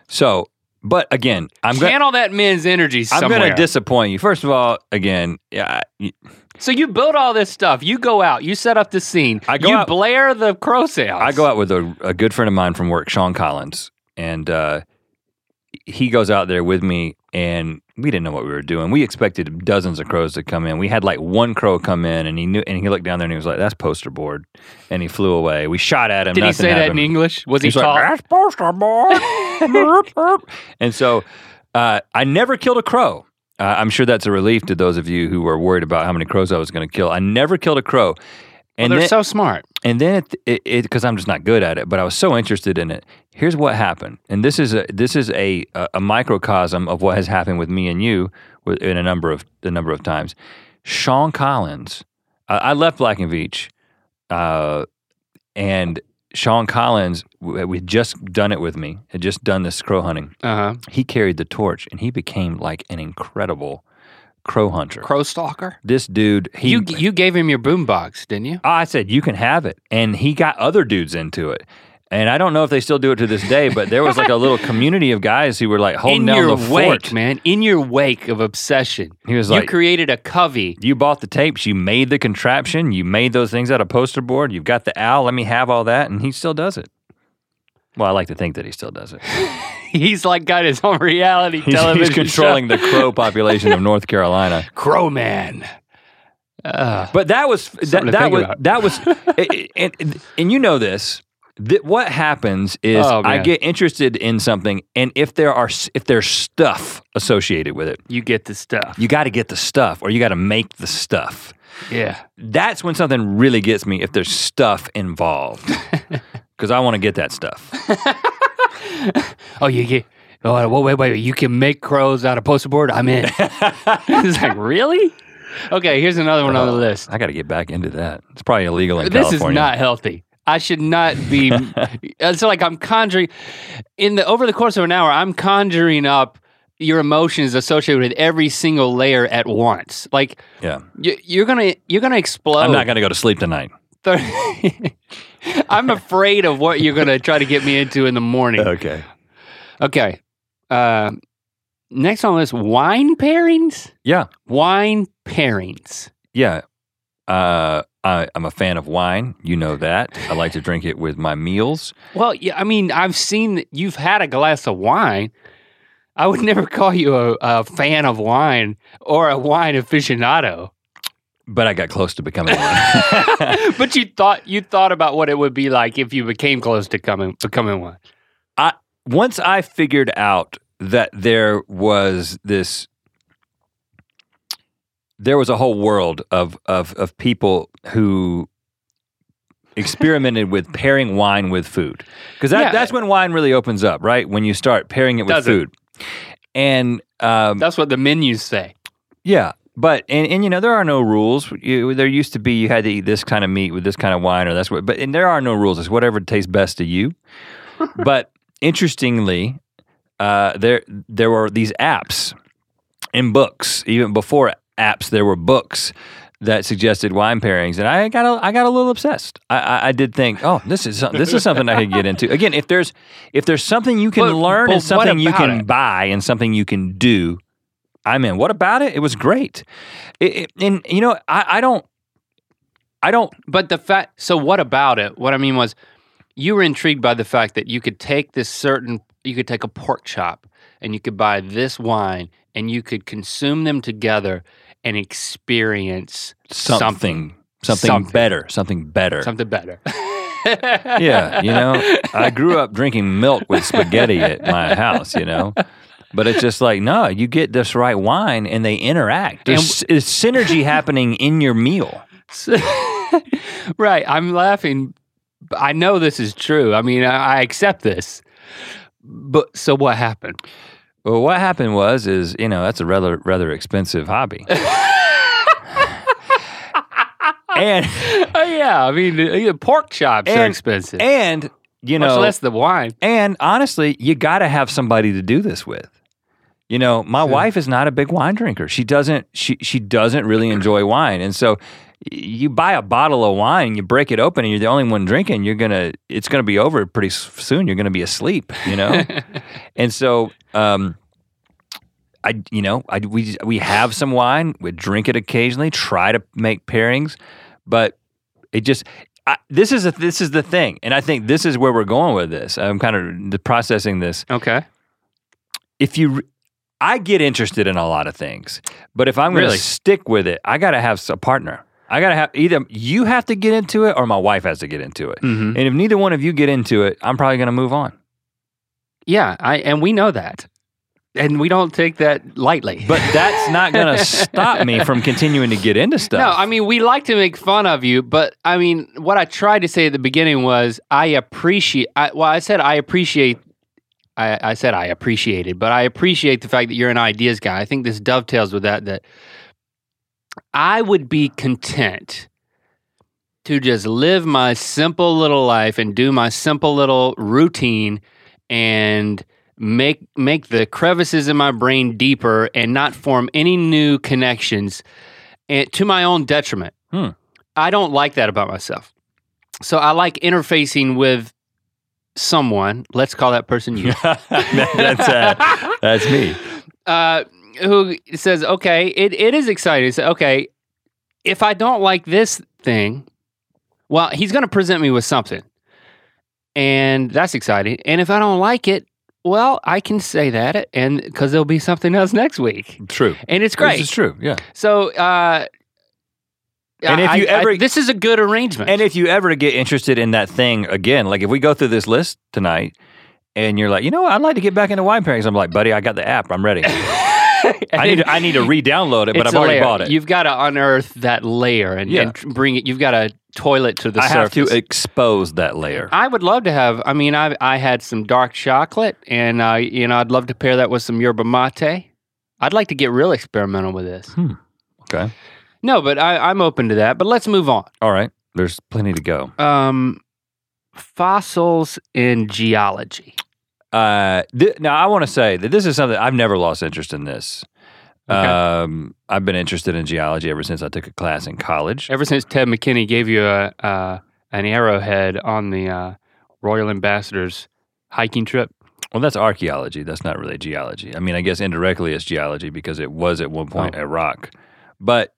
so but again, I'm going Channel that man's energy I'm somewhere. going to disappoint you. First of all, again, yeah, y- so you build all this stuff. You go out. You set up the scene. I go you out- blare the crow sounds. I go out with a, a good friend of mine from work, Sean Collins, and uh, he goes out there with me, and we didn't know what we were doing. We expected dozens of crows to come in. We had like one crow come in, and he knew, and he looked down there and he was like, "That's poster board," and he flew away. We shot at him. Did he say that in. English? Was he taught? like, "That's poster board," and so uh, I never killed a crow. Uh, I'm sure that's a relief to those of you who were worried about how many crows I was going to kill. I never killed a crow. well, And they're then, so smart. And then it it because I'm just not good at it, but I was so interested in it. Here's what happened, and this is a this is a a, microcosm of what has happened with me and you in a number of a number of times. Sean Collins, I, I left Black and Veatch, uh, and Sean Collins we had just done it with me. Had just done this crow hunting. Uh huh. He carried the torch, and he became like an incredible crow hunter. Crow stalker. This dude, he you you gave him your boombox, didn't you? I said, you can have it. And he got other dudes into it. And I don't know if they still do it to this day, but there was like a little community of guys who were like holding in down your the wake, fort. man. In your wake of obsession, He was you like, created a covey. you bought the tapes, you made the contraption, you made those things out of poster board, you've got the owl, let me have all that. And he still does it. Well, I like to think that he still does it. He's like got his own reality He's, television he's controlling show. the crow population of North Carolina. Crow Man. Uh, But that was that, that was that was and, and, and you know this. That what happens is Oh, I get interested in something, and if there are if there's stuff associated with it, you get the stuff. you got to get the stuff, or you got to make the stuff. yeah. That's when something really gets me. If there's stuff involved, because I want to get that stuff. Oh, you get. Oh, wait, wait, wait. You can make crows out of poster board. I'm in. it's like really. Okay, here's another one on the list. I got to get back into that. It's probably illegal in this California. is not healthy. I should not be. it's like I'm conjuring in the over the course of an hour. I'm conjuring up your emotions associated with every single layer at once. Like Yeah, you, you're gonna you're gonna explode. I'm not going to go to sleep tonight. I'm afraid of what you're gonna try to get me into in the morning. Okay. Okay. Uh, next on this wine pairings. Yeah. Wine pairings. Yeah. Uh, I, I'm a fan of wine. You know that. I like to drink it with my meals. Well, yeah, I mean, I've seen that you've had a glass of wine. I would never call you a, a fan of wine or a wine aficionado. But I got close to becoming one. but you thought you thought about what it would be like if you became close to coming becoming one. I Once I figured out that there was this, there was a whole world of of of people who experimented with pairing wine with food because that, Yeah. that's when wine really opens up, right? When you start pairing it with Does it? food, and um, That's what the menus say. Yeah, but and, and you know there are no rules. You, there used to be you had to eat this kind of meat with this kind of wine or that's what. But and there are no rules. It's whatever tastes best to you. but interestingly, uh, there there were these apps in books even before apps. There were books that suggested wine pairings, and I got a, I got a little obsessed. I, I, I did think, oh, this is this is something I could get into. Again, if there's if there's something you can But- learn but and something you can it? buy and something you can do, I'm in. What about it? It was great. It, it- and you know, I, I don't, I don't. But the fact, so what about it? What I mean was, you were intrigued by the fact that you could take this certain, you could take a pork chop and you could buy this wine and you could consume them together and experience Something, something, something, Something. better, something better. something better. yeah, you know, I grew up drinking milk with spaghetti at my house, you know. But it's just like, no, you get this right wine and they interact. There's, there's synergy happening in your meal. right. I'm laughing. I know this is true. I mean, I, I accept this. But so what happened? Well, what happened was, is you know, that's a rather rather expensive hobby. and Oh yeah, I mean, uh, pork chops are expensive. and you Much know, less the wine. and honestly, you got to have somebody to do this with. You know, my Sure. wife is not a big wine drinker. She doesn't she she doesn't really enjoy wine. And so you buy a bottle of wine, you break it open and you're the only one drinking, you're going to it's going to be over pretty soon. You're going to be asleep, you know? and so um I you know, I we we have some wine, we drink it occasionally, try to make pairings, but it just I, this is a, this is the thing, and I think this is where we're going with this. I'm kind of processing this okay. if you I get interested in a lot of things, but if I'm going to Really? stick with it, I got to have a partner. I got to have either you have to get into it or my wife has to get into it. hmm And if neither one of you get into it, I'm probably going to move on. Yeah, I and we know that, and we don't take that lightly. But that's not going to stop me from continuing to get into stuff. no, I mean we like to make fun of you, but I mean what I tried to say at the beginning was I appreciate. I, well, I said I appreciate. I, I said I appreciate it, but I appreciate the fact that you're an ideas guy. I think this dovetails with that. That I would be content to just live my simple little life and do my simple little routine and make make the crevices in my brain deeper and not form any new connections and to my own detriment. Hmm. I don't like that about myself. So I like interfacing with someone, let's call that person you. That- that's uh, that's me. uh, who says, okay, it, it is exciting. So, okay, if I don't like this thing, well, he's going to present me with something. And that's exciting. And if I don't like it, well, I can say that and because there'll be something else next week. True. And it's This great. is true. Yeah. So, uh, And if you I- ever- this is a good arrangement. And if you ever get interested in that thing again, like if we go through this list tonight and you're like, you know what, I'd like to get back into wine pairings, I'm like, buddy, I got the app. I'm ready. I need to, I need to re-download it, but I've already layer. bought it. You've got to unearth that layer and, Yeah. and bring it. You've got to toilet to the I have surface. to expose that layer. I would love to have. I mean, I I had some dark chocolate, and uh, you know, I'd love to pair that with some yerba mate. I'd like to get real experimental with this. Okay. No, but I, I'm open to that. But let's move on. All right. There's plenty to go. Um, fossils in geology. Uh, th- now I want to say that this is something I've never lost interest in. This. Okay. Um, I've been interested in geology ever since I took a class in college. Ever since Ted McKinney gave you a uh, an arrowhead on the uh, Royal Ambassador's hiking trip. Well, that's archaeology. That's not really geology. I mean, I guess indirectly it's geology because it was at one point Oh. a rock. But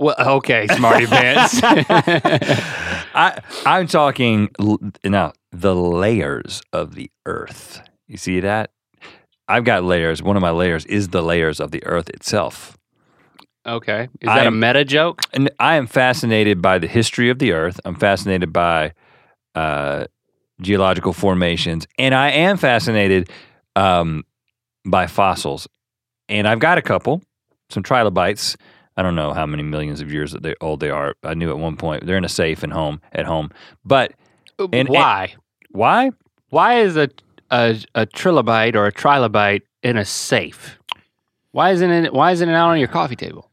Well, okay, smarty pants. I I'm talking l- now the layers of the earth. You see that? I've got layers. One of my layers is the layers of the earth itself. okay, is that a I'm- meta joke? And I am fascinated by the history of the earth. I'm fascinated by uh, geological formations, and I am fascinated um, by fossils. And I've got a couple, some trilobites. I don't know how many millions of years that they old they are. I knew at one point they're in a safe and home at home. But And- Why? why? Why is a, a a trilobite or a trilobite in a safe? Why isn't it? Why isn't it out on your coffee table?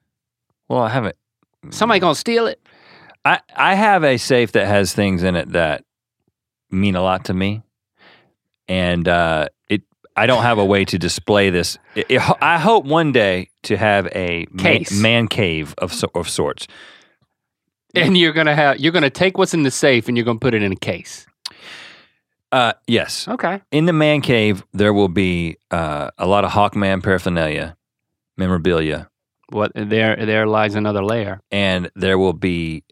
Well, I haven't. Somebody gonna steal it? I I have a safe that has things in it that mean a lot to me, and uh, it I don't have a way to display this. I- hope one day to have a Case. man cave of so- of sorts. And you're gonna have you're gonna take what's in the safe and you're gonna put it in a case. Uh, yes, Okay. in the man cave there will be uh, a lot of Hawkman paraphernalia, memorabilia, What there there lies another layer. and there will be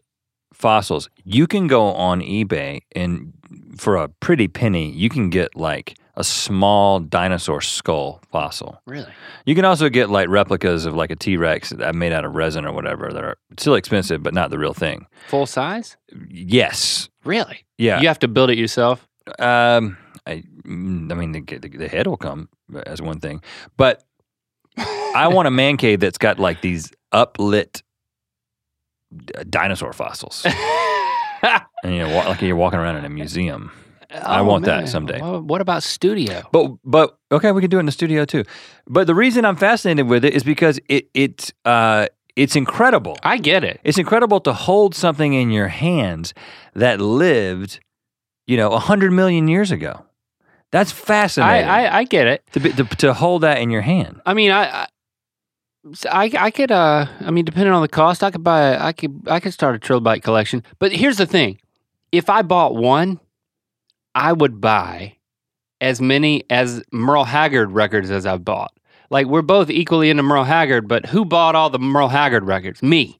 fossils. You can go on eBay and for a pretty penny, you can get like a small dinosaur skull fossil. Really? You can also get like replicas of like a T Rex that made out of resin or whatever that are still expensive, but not the real thing. Full size? Yes. Really? Yeah. You have to build it yourself. Um, I, mm, I mean, the, the, the head will come as one thing, but I want a man cave that's got like these uplit d- dinosaur fossils. and you know, like you're walking around in a museum. I Oh, want that someday. Well, what about studio? But but okay, we can do it in the studio too. But the reason I'm fascinated with it is because it it uh it's incredible. I get it. It's incredible to hold something in your hands that lived, you know, a hundred million years ago. That's fascinating. I I get it. to, be, to to hold that in your hand. I mean, I, I, I, I could, uh, I mean, depending on the cost, I could buy, I could, I could start a trilobite collection. But here's the thing: if I bought one, I would buy as many as Merle Haggard records as I've bought. Like we're both equally into Merle Haggard, but who bought all the Merle Haggard records? Me.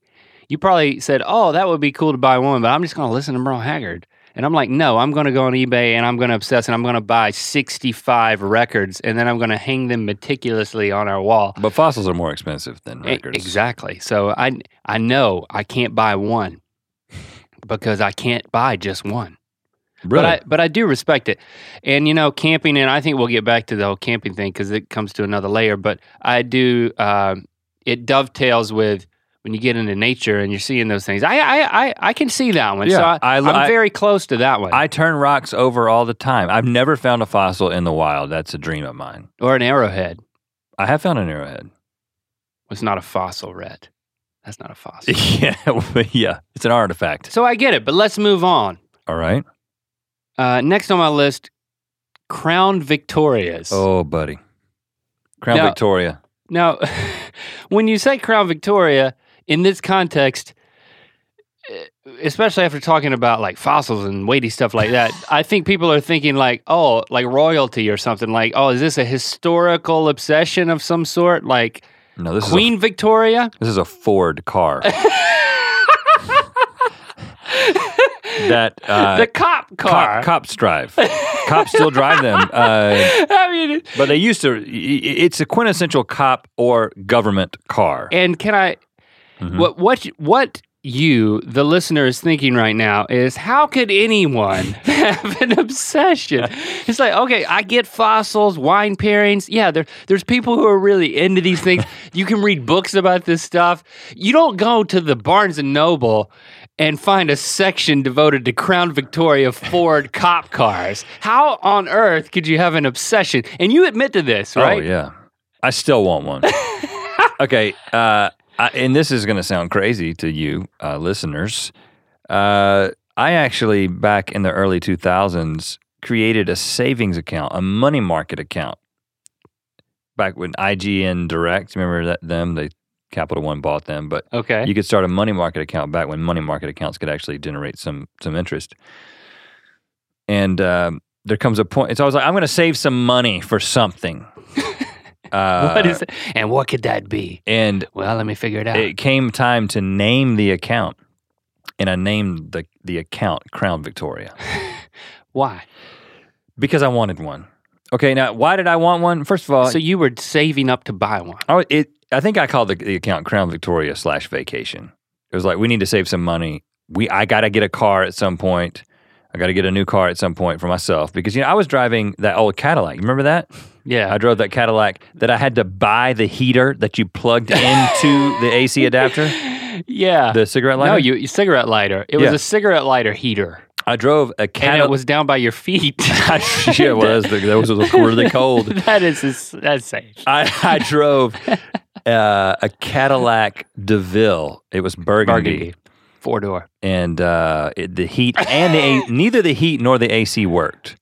You probably said, "Oh, that would be cool to buy one," but I'm just going to listen to Merle Haggard. And I'm like, no, I'm going to go on eBay and I'm going to obsess and I'm going to buy 65 records and then I'm going to hang them meticulously on our wall. But fossils are more expensive than records. Exactly. So I I know I can't buy one because I can't buy just one. Really? But I but I do respect it. And you know, camping and I think we'll get back to the whole camping thing because it comes to another layer. But I do um, it dovetails with when you get into nature and you're seeing those things. I I I, I can see that one. so Yeah, I, I- am very close to that one. I turn rocks over all the time. I've never found a fossil in the wild. That's a dream of mine. or an arrowhead. I have found an arrowhead. It's not a fossil, red. That's not a fossil. yeah, yeah, it's an artifact. so I get it, but let's move on. All right. Uh, next on my list, Crown Victorias. Oh, buddy, Crown Now- Victoria. Now, when you say Crown Victoria in this context, eh, especially after talking about like fossils and weighty stuff like that, I think people are thinking like, oh, like royalty or something. Like, oh, is this a historical obsession of some sort? Like No, this Queen Victoria? is a, this is a Ford car. that uh, the cop car. cop, cops drive. cops still drive them. Uh, I mean, But they used to. It's a quintessential cop or government car. and can I? Mhm. What what what you, the listener, is thinking right now is how could anyone have an obsession? It's like okay, I get fossils, wine pairings. Yeah, there there's people who are really into these things. you can read books about this stuff. You don't go to the Barnes and Noble. And find a section devoted to Crown Victoria Ford cop cars. How on earth could you have an obsession? And you admit to this, right? Oh yeah, I still want one. okay, uh, I, and this is going to sound crazy to you uh, listeners. Uh, I actually back in the early two thousands created a savings account, a money market account. Back when ING Direct, remember that them? They Capital One bought them, but Okay. you could start a money market account back when money market accounts could actually generate some some interest. And um, there comes a point. It's always like I'm going to save some money for something. Uh, what is it? And what could that be? And Well, let me figure it out. it came time to name the account, and I named the the account Crown Victoria Why? because I wanted one. Okay, now why did I want one? First of all, so you were saving up to buy one. Was- it, I think I called the, the account Crown Victoria slash vacation. It was like we need to save some money. We I got to get a car at some point. I got to get a new car at some point for myself because you know I was driving that old Cadillac. You remember that? Yeah. I drove that Cadillac that I had to buy the heater that you plugged into the AC adapter, yeah. the cigarette lighter. no, you, you cigarette lighter. It was a cigarette lighter heater, I drove a and Cadillac. it was down by your feet. yeah, it was. The, that was really cold. that is that's safe. I, I drove uh, a Cadillac DeVille. It was burgundy. Burgundy, four door. and uh, it, the heat and the A- neither the heat nor the AC worked.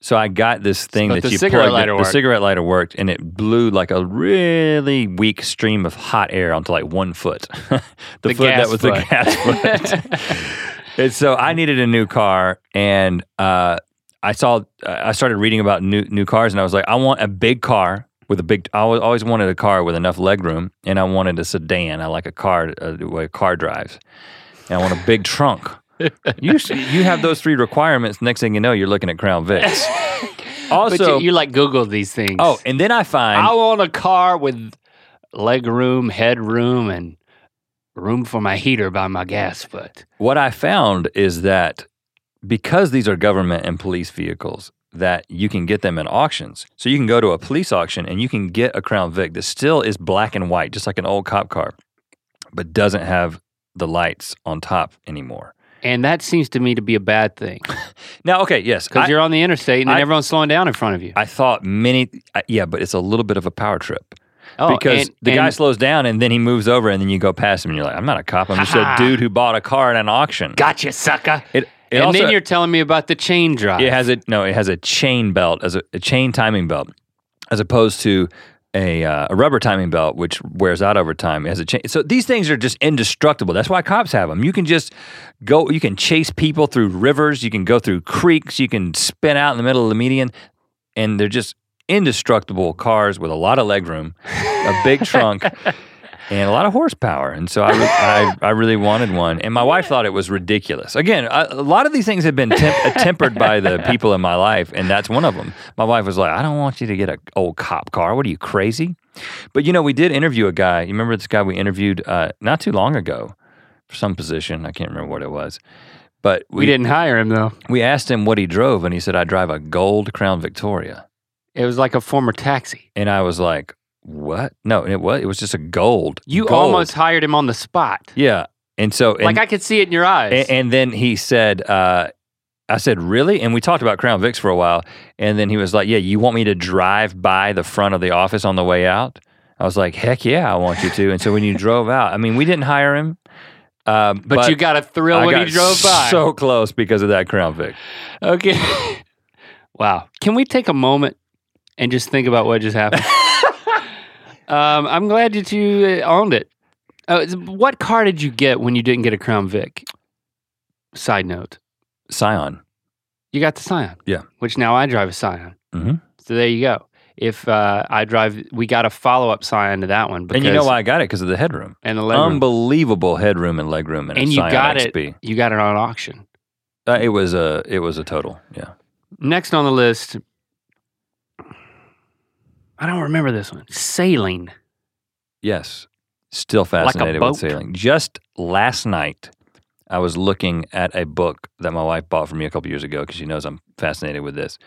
So I got this thing But that the you cigarette plugged. lighter the worked. cigarette lighter worked, and it blew like a really weak stream of hot air onto like one foot. the, The foot that was foot. the gas foot. and so I needed a new car, and uh, I saw. I started reading about new new cars, and I was like, I want a big car with a big. I always wanted a car with enough legroom, and I wanted a sedan. I like a car, uh, the way a car drives, and I want a big trunk. you you have those three requirements. Next thing you know, you're looking at Crown Vics. Also, but you, you like Google these things. oh, and then I find I want a car with leg room, head room, and room for my heater by my gas foot. what I found is that because these are government and police vehicles, that you can get them in auctions. So you can go to a police auction and you can get a Crown Vic that still is black and white, just like an old cop car, but doesn't have the lights on top anymore. And that seems to me to be a bad thing Now, okay, yes, because you're on the interstate and then I- everyone's slowing down in front of you. I thought many, yeah, but it's a little bit of a power trip. oh, because and- the guy slows down and then he moves over and then you go past him and you're like, I'm not a cop. I'm just a dude who bought a car at an auction. gotcha, sucker. It, it and also, then you're telling me about the chain drive. it has a no, it has a chain belt as a, a chain timing belt, as opposed to a, uh, a rubber timing belt which wears out over time. It has a chain. So these things are just indestructible. That's why cops have them. You can just go. You can chase people through rivers. You can go through creeks. You can spin out in the middle of the median, and they're just indestructible cars with a lot of legroom, a big trunk. And a lot of horsepower, and so I, I, I really wanted one. And my wife thought it was ridiculous. Again, I, a lot of these things have been temp- tempered by the people in my life, and that's one of them. My wife was like, "I don't want you to get an old cop car. What are you crazy?" But you know, we did interview a guy. You remember this guy we interviewed uh, not too long ago for some position. I can't remember what it was, but we didn't hire him though. we asked him what he drove, and he said, "I drive a gold Crown Victoria." It was like a former taxi. And I was like, "What? No, it was. It was just a gold. You gold. almost hired him on the spot. yeah." And so, and, like I could see it in your eyes. and, and then he said, uh, "I said, really?" And we talked about Crown Vics for a while, and then he was like, "Yeah, you want me to drive by the front of the office on the way out?" I was like, "Heck yeah, I want you to." And so when you drove out, I mean, we didn't hire him, um, but, you got a thrill I when he drove by. so close because of that Crown Vic. Okay. wow. Can we take a moment and just think about what just happened? um, I'm glad that you uh, owned it. Uh, what car did you get when you didn't get a Crown Vic? Side note: Scion. You got the Scion. Yeah. Which now I drive a Scion. Mhm. So there you go. If uh, I drive, we got a follow up Scion to that one. Because, And you know why I got it? Because of the headroom. And the legroom. Unbelievable headroom and legroom in a and you Scion got xB. it. You got it on auction. Uh, it was a it was a total. Yeah. Next on the list, I don't remember this one. Sailing. Yes. Still fascinated boat? with sailing. Just last night, I was looking at a book that my wife bought for me a couple years ago because she knows I'm fascinated with this.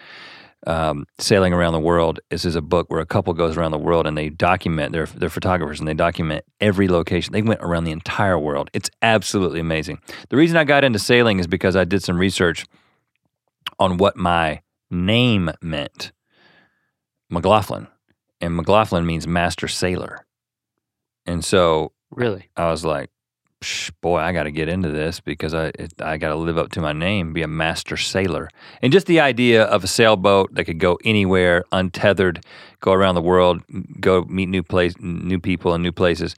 Um, Sailing Around the World. This is a book where a couple goes around the world and they document, they're, they're photographers and they document every location. They went around the entire world. It's absolutely amazing. The reason I got into sailing is because I did some research on what my name meant McLaughlin. And McLaughlin means master sailor. And so Really? I was like, boy, I got to get into this because I it, I got to live up to my name, be a master sailor, and just the idea of a sailboat that could go anywhere, untethered, go around the world, go meet new place, new people, and new places.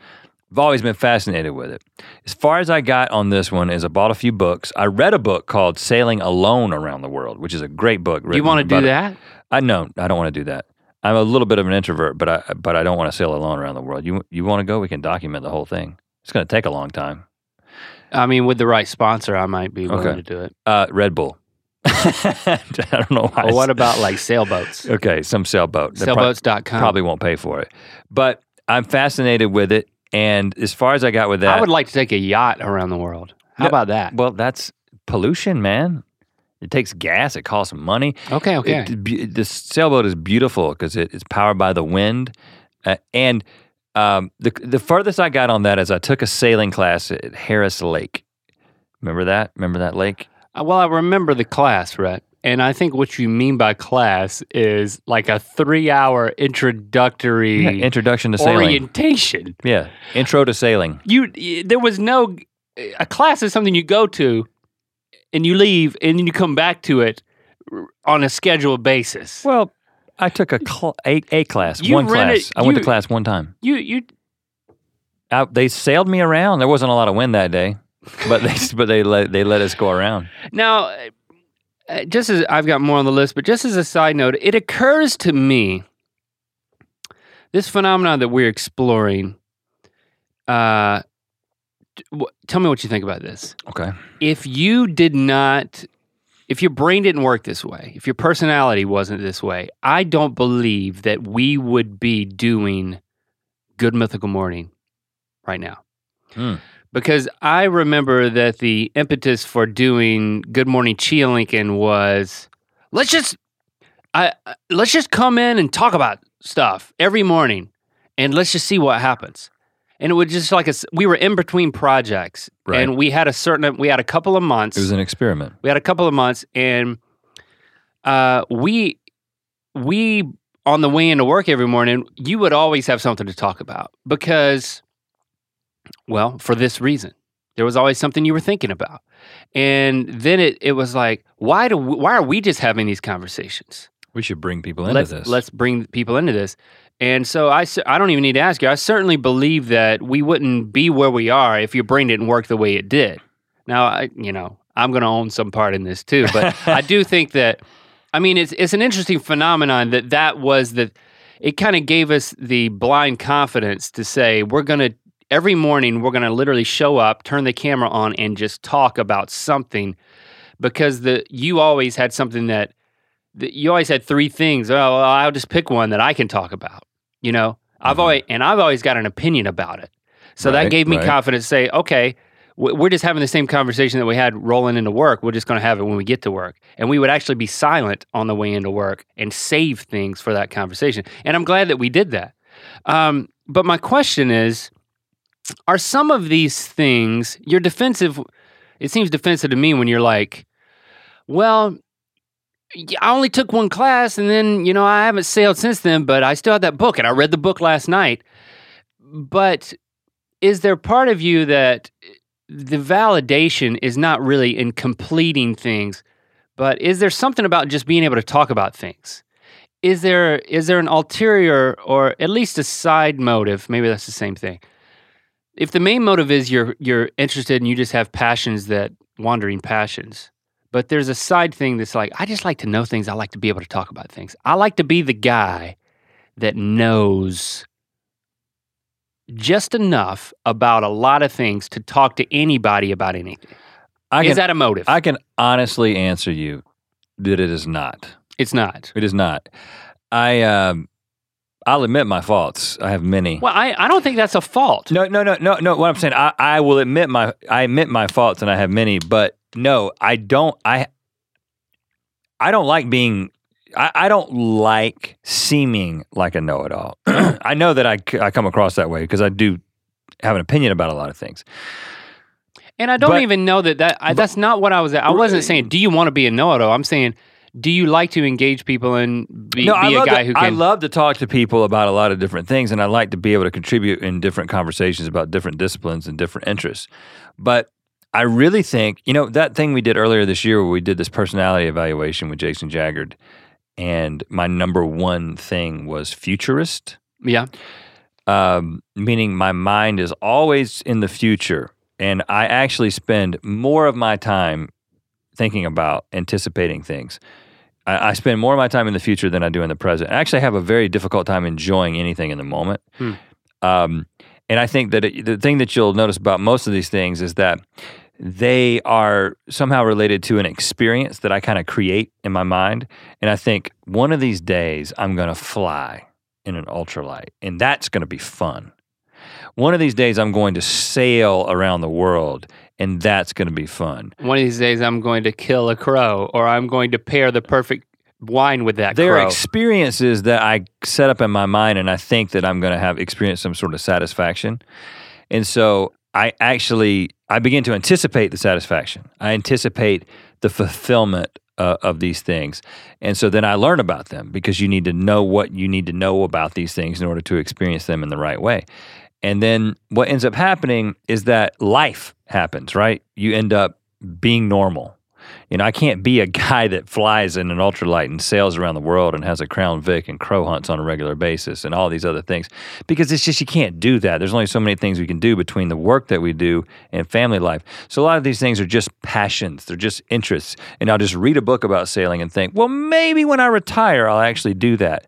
I've always been fascinated with it. As far as I got on this one is I bought a few books. I read a book called Sailing Alone Around the World, which is a great book. You want to do it. that? I no, I don't want to do that. I'm a little bit of an introvert, but I but I don't want to sail alone around the world. You you want to go? We can document the whole thing. It's going to take a long time. I mean, with the right sponsor, I might be willing Okay. to do it. Uh, Red Bull. I don't know why. Or what about like sailboats? Okay, some sailboat. Sailboats.com. probably won't pay for it, but I'm fascinated with it. And as far as I got with that, I would like to take a yacht around the world. How No, about that? well, that's pollution, man. It takes gas. It costs money. Okay, okay. It, the sailboat is beautiful because it, it's powered by the wind, uh, and um, the the furthest I got on that is I took a sailing class at Harris Lake. Remember that? Remember that lake? Uh, well, I remember the class, Rhett. And I think what you mean by class is like a three hour introductory Yeah, introduction to sailing. orientation. yeah, intro to sailing. You, there was no, a class is something you go to and you leave and then you come back to it on a scheduled basis. Well, I took a cl- a, a class, You one rented- class. I went to class one time. You you I, they sailed me around. There wasn't a lot of wind that day, but they but they let they let us go around. now uh, just as I've got more on the list, but just as a side note, it occurs to me this phenomenon that we're exploring. Uh, tell me what you think about this. Okay. if you did not if your brain didn't work this way if your personality wasn't this way i don't believe that we would be doing good mythical morning right now Hmm. because i remember that the impetus for doing good morning chia lincoln was let's just I, I- let's just come in and talk about stuff every morning and let's just see what happens and it was just like a, we were in between projects Right. and we had a certain we had a couple of months It was an experiment. we had a couple of months and uh, we we on the way into work every morning you would always have something to talk about because well for this reason there was always something you were thinking about and then it, it was like why do we, why are we just having these conversations We should bring people into let's, this. let's bring people into this. And so I, I don't even need to ask you. I certainly believe that we wouldn't be where we are if your brain didn't work the way it did. Now, I, you know, I'm going to own some part in this too, but I do think that, I mean, it's it's an interesting phenomenon that that was that it kind of gave us the blind confidence to say we're going to every morning we're going to literally show up, turn the camera on, and just talk about something because the you always had something that you always had three things. Oh, well, I'll just pick one that I can talk about. You know, I've Mhm. always and I've always got an opinion about it. So that gave me right. confidence. to Say, okay, we're just having the same conversation that we had rolling into work. We're just going to have it when we get to work, and we would actually be silent on the way into work and save things for that conversation. And I'm glad that we did that. Um, but my question is, are some of these things you're defensive? It seems defensive to me when you're like, well, I only took one class and then, you know, I haven't sailed since then, but I still have that book and I read the book last night. But is there part of you that the validation is not really in completing things, but is there something about just being able to talk about things? Is there is there an ulterior or at least a side motive? Maybe that's the same thing. If the main motive is you're you're interested and you just have passions that wandering passions, but there's a side thing that's like, I just like to know things. I like to be able to talk about things. I like to be the guy that knows just enough about a lot of things to talk to anybody about anything. I is can, that a motive? I can honestly answer you that it is not. it's not. It is not. I um, I'll admit my faults. I have many. Well, I, I don't think that's a fault. No, no, no, no, no. What I'm saying, I, I will admit my I admit my faults, and I have many. But no, I don't. I I don't like being. I, I don't like seeming like a know-it-all. I know that I, I come across that way because I do have an opinion about a lot of things. And I don't But- even know that, that I, but- that's not what I was. I wasn't saying, do you want to be a know-it-all? I'm saying, do you like to engage people and be, no, be a guy to, who can? I love to talk to people about a lot of different things, and I like to be able to contribute in different conversations about different disciplines and different interests. But I really think, you know, that thing we did earlier this year where we did this personality evaluation with Jason Jaggard, and my number one thing was futurist, yeah, um, meaning my mind is always in the future, and I actually spend more of my time thinking about anticipating things. I, I spend more of my time in the future than I do in the present. I actually have a very difficult time enjoying anything in the moment. Hmm. Um, and I think that it, the thing that you'll notice about most of these things is that they are somehow related to an experience that I kind of create in my mind. And I think one of these days I'm going to fly in an ultralight, and that's going to be fun. One of these days I'm going to sail around the world, and that's going to be fun. one of these days I'm going to kill a crow, or I'm going to pair the perfect wine with that There are experiences that I set up in my mind, and I think that I'm going to have experienced some sort of satisfaction. And so I actually I begin to anticipate the satisfaction. I anticipate the fulfillment uh, of these things, and so then I learn about them because you need to know what you need to know about these things in order to experience them in the right way. And then what ends up happening is that life happens, right? You end up being normal. You know, I can't be a guy that flies in an ultralight and sails around the world and has a Crown Vic and crow hunts on a regular basis and all these other things because it's just you can't do that. There's only so many things we can do between the work that we do and family life. So a lot of these things are just passions, they're just interests. And I'll just read a book about sailing and think, well, maybe when I retire, I'll actually do that.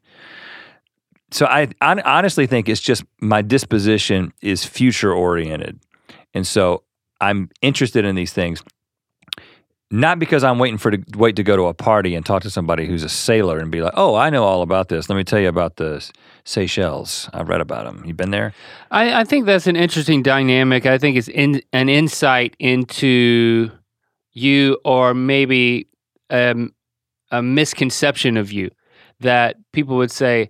So I, I honestly think it's just my disposition is future oriented. And so I'm interested in these things not because I'm waiting for to wait to go to a party and talk to somebody who's a sailor and be like, "Oh, I know all about this. Let me tell you about the Seychelles. I've read about them. You've been there?" I, I think that's an interesting dynamic. I think it's in, an insight into you, or maybe um, a misconception of you that people would say,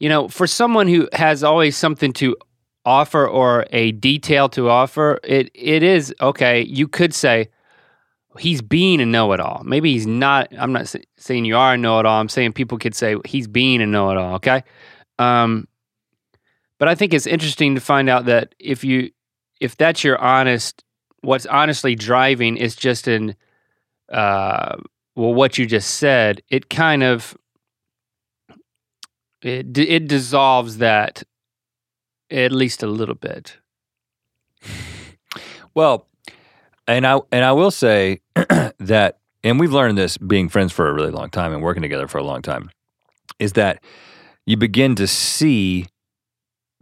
you know, for someone who has always something to offer or a detail to offer, it it is okay. You could say he's being a know-it-all. Maybe he's not. I'm not saying you are a know-it-all. I'm saying people could say he's being a know-it-all. Okay, um, but I think it's interesting to find out that if you if that's your honest, what's honestly driving is just in, uh, well, what you just said. It kind of it it dissolves that at least a little bit. Well, and I and I will say that, and we've learned this being friends for a really long time and working together for a long time, is that you begin to see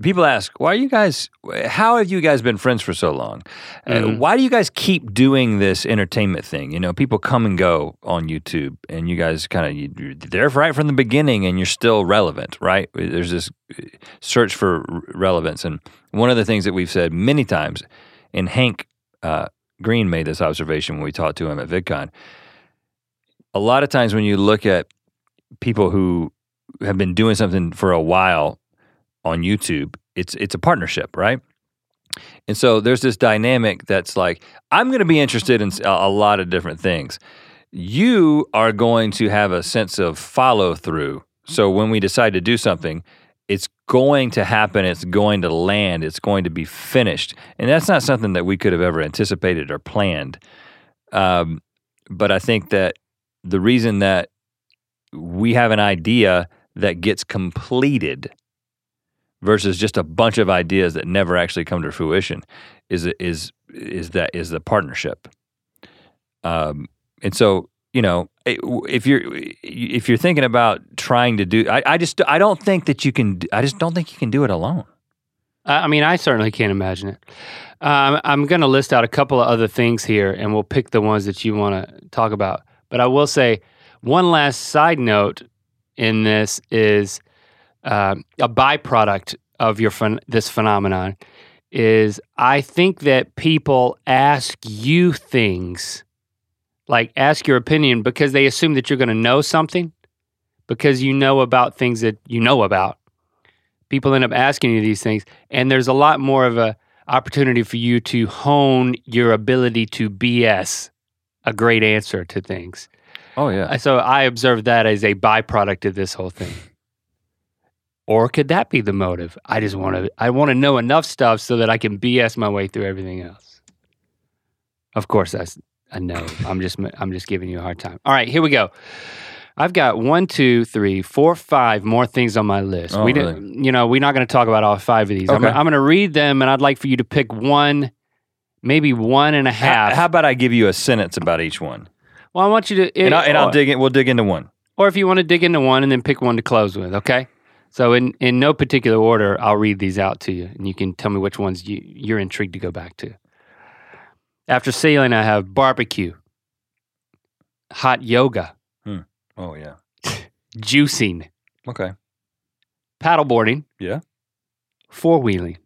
people ask, why are you guys, how have you guys been friends for so long? Mm-hmm. Uh, why do you guys keep doing this entertainment thing? You know, people come and go on YouTube and you guys kind of, you're there right from the beginning and you're still relevant, right? There's this uh, search for relevance. And one of the things that we've said many times, and Hank uh, Green made this observation when we talked to him at VidCon. A lot of times when you look at people who have been doing something for a while on YouTube, it's it's a partnership, right? And so there's this dynamic that's like, I'm going to be interested in a, lot of different things. You are going to have a sense of follow through. So when we decide to do something, it's going to happen, it's going to land, it's going to be finished. And that's not something that we could have ever anticipated or planned. Um, but I think that the reason that we have an idea that gets completed versus just a bunch of ideas that never actually come to fruition is is is that is the partnership. Um, and so you know if you're if you're thinking about trying to do, I, I just I don't think that you can. I just don't think you can do it alone. I mean, I certainly can't imagine it. Um, I'm going to list out a couple of other things here, and we'll pick the ones that you want to talk about. But I will say one last side note in this is uh, a byproduct of your ph- this phenomenon is I think that people ask you things like ask your opinion because they assume that you're going to know something because you know about things that you know about. People end up asking you these things and there's a lot more of a opportunity for you to hone your ability to BS a great answer to things. Oh yeah. So I observe that as a byproduct of this whole thing. Or could that be the motive? I just want to I want to know enough stuff so that I can BS my way through everything else. Of course that's a no. I'm just I'm just giving you a hard time. All right, here we go. I've got one, two, three, four, five more things on my list. Oh, we really? didn't, you know, we're not going to talk about all five of these. I'm, I'm going to read them, and I'd like for you to pick one, maybe one and a half. How, how about I give you a sentence about each one, well, I want you to, and, I, and I'll dig in. We'll dig into one. or if you want to dig into one and then pick one to close with. Okay. So in in no particular order, I'll read these out to you, and you can tell me which ones you you're intrigued to go back to. After sailing, I have barbecue, hot yoga, hmm. Oh yeah. juicing, Okay. paddleboarding, Yeah. four wheeling.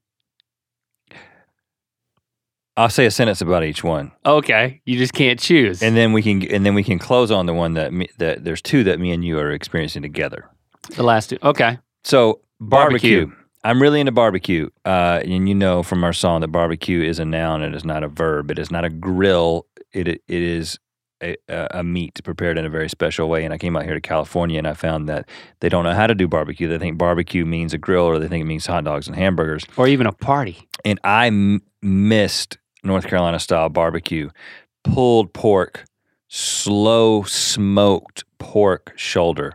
I'll say a sentence about each one, Okay, you just can't choose. and then we can and then we can close on the one that me, that there's two that me and you are experiencing together. the last two. Okay, So barbecue. Barbecue. I'm really into barbecue, uh, and you know from our song that barbecue is a noun. It is not a verb. It is not a grill. It it is a, a meat prepared in a very special way. And I came out here to California, and I found that they don't know how to do barbecue. They think barbecue means a grill, or they think it means hot dogs and hamburgers. or even a party. And I m- missed North Carolina style barbecue, pulled pork slow smoked pork shoulder.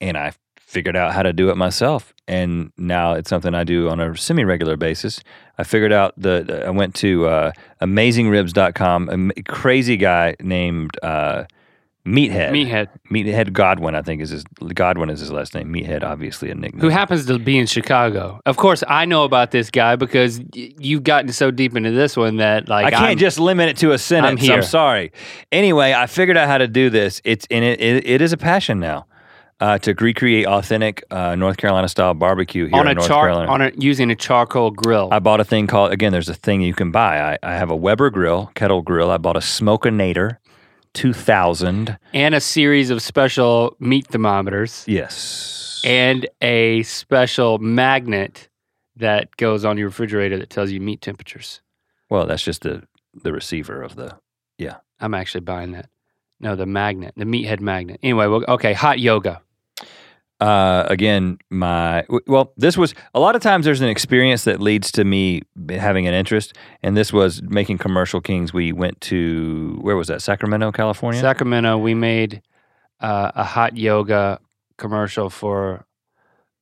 And I figured out how to do it myself. And now it's something I do on a semi regular basis. I figured out the, the- I went to uh, amazingribs.com, A crazy guy named uh, Meathead. Meathead, Meathead Goldwyn, I think is his Goldwyn is his last name. Meathead, obviously a nickname. who happens to be in Chicago. Of course, I know about this guy because y- you've gotten so deep into this one that like I can't I'm- just limit it to a sentence. I'm, here. I'm sorry. Anyway, I figured out how to do this. It's and it, it, it is a passion now uh, to recreate authentic uh, North Carolina style barbecue here on in a North char Carolina. on a using a charcoal grill. I bought a thing called again. There's a thing you can buy. I, I have a Weber grill, kettle grill. I bought a Smokenator, two thousand. and a series of special meat thermometers Yes. and a special magnet that goes on your refrigerator that tells you meat temperatures. well, that's just the the receiver of the. Yeah. I'm actually buying that. No, the magnet, the meathead magnet. Anyway, well, okay, hot yoga. Uh, again, my well, this was a lot of times there's an experience that leads to me having an interest, and this was making commercial kings. We went to where was that? Sacramento, California. Sacramento, we made uh, a hot yoga commercial for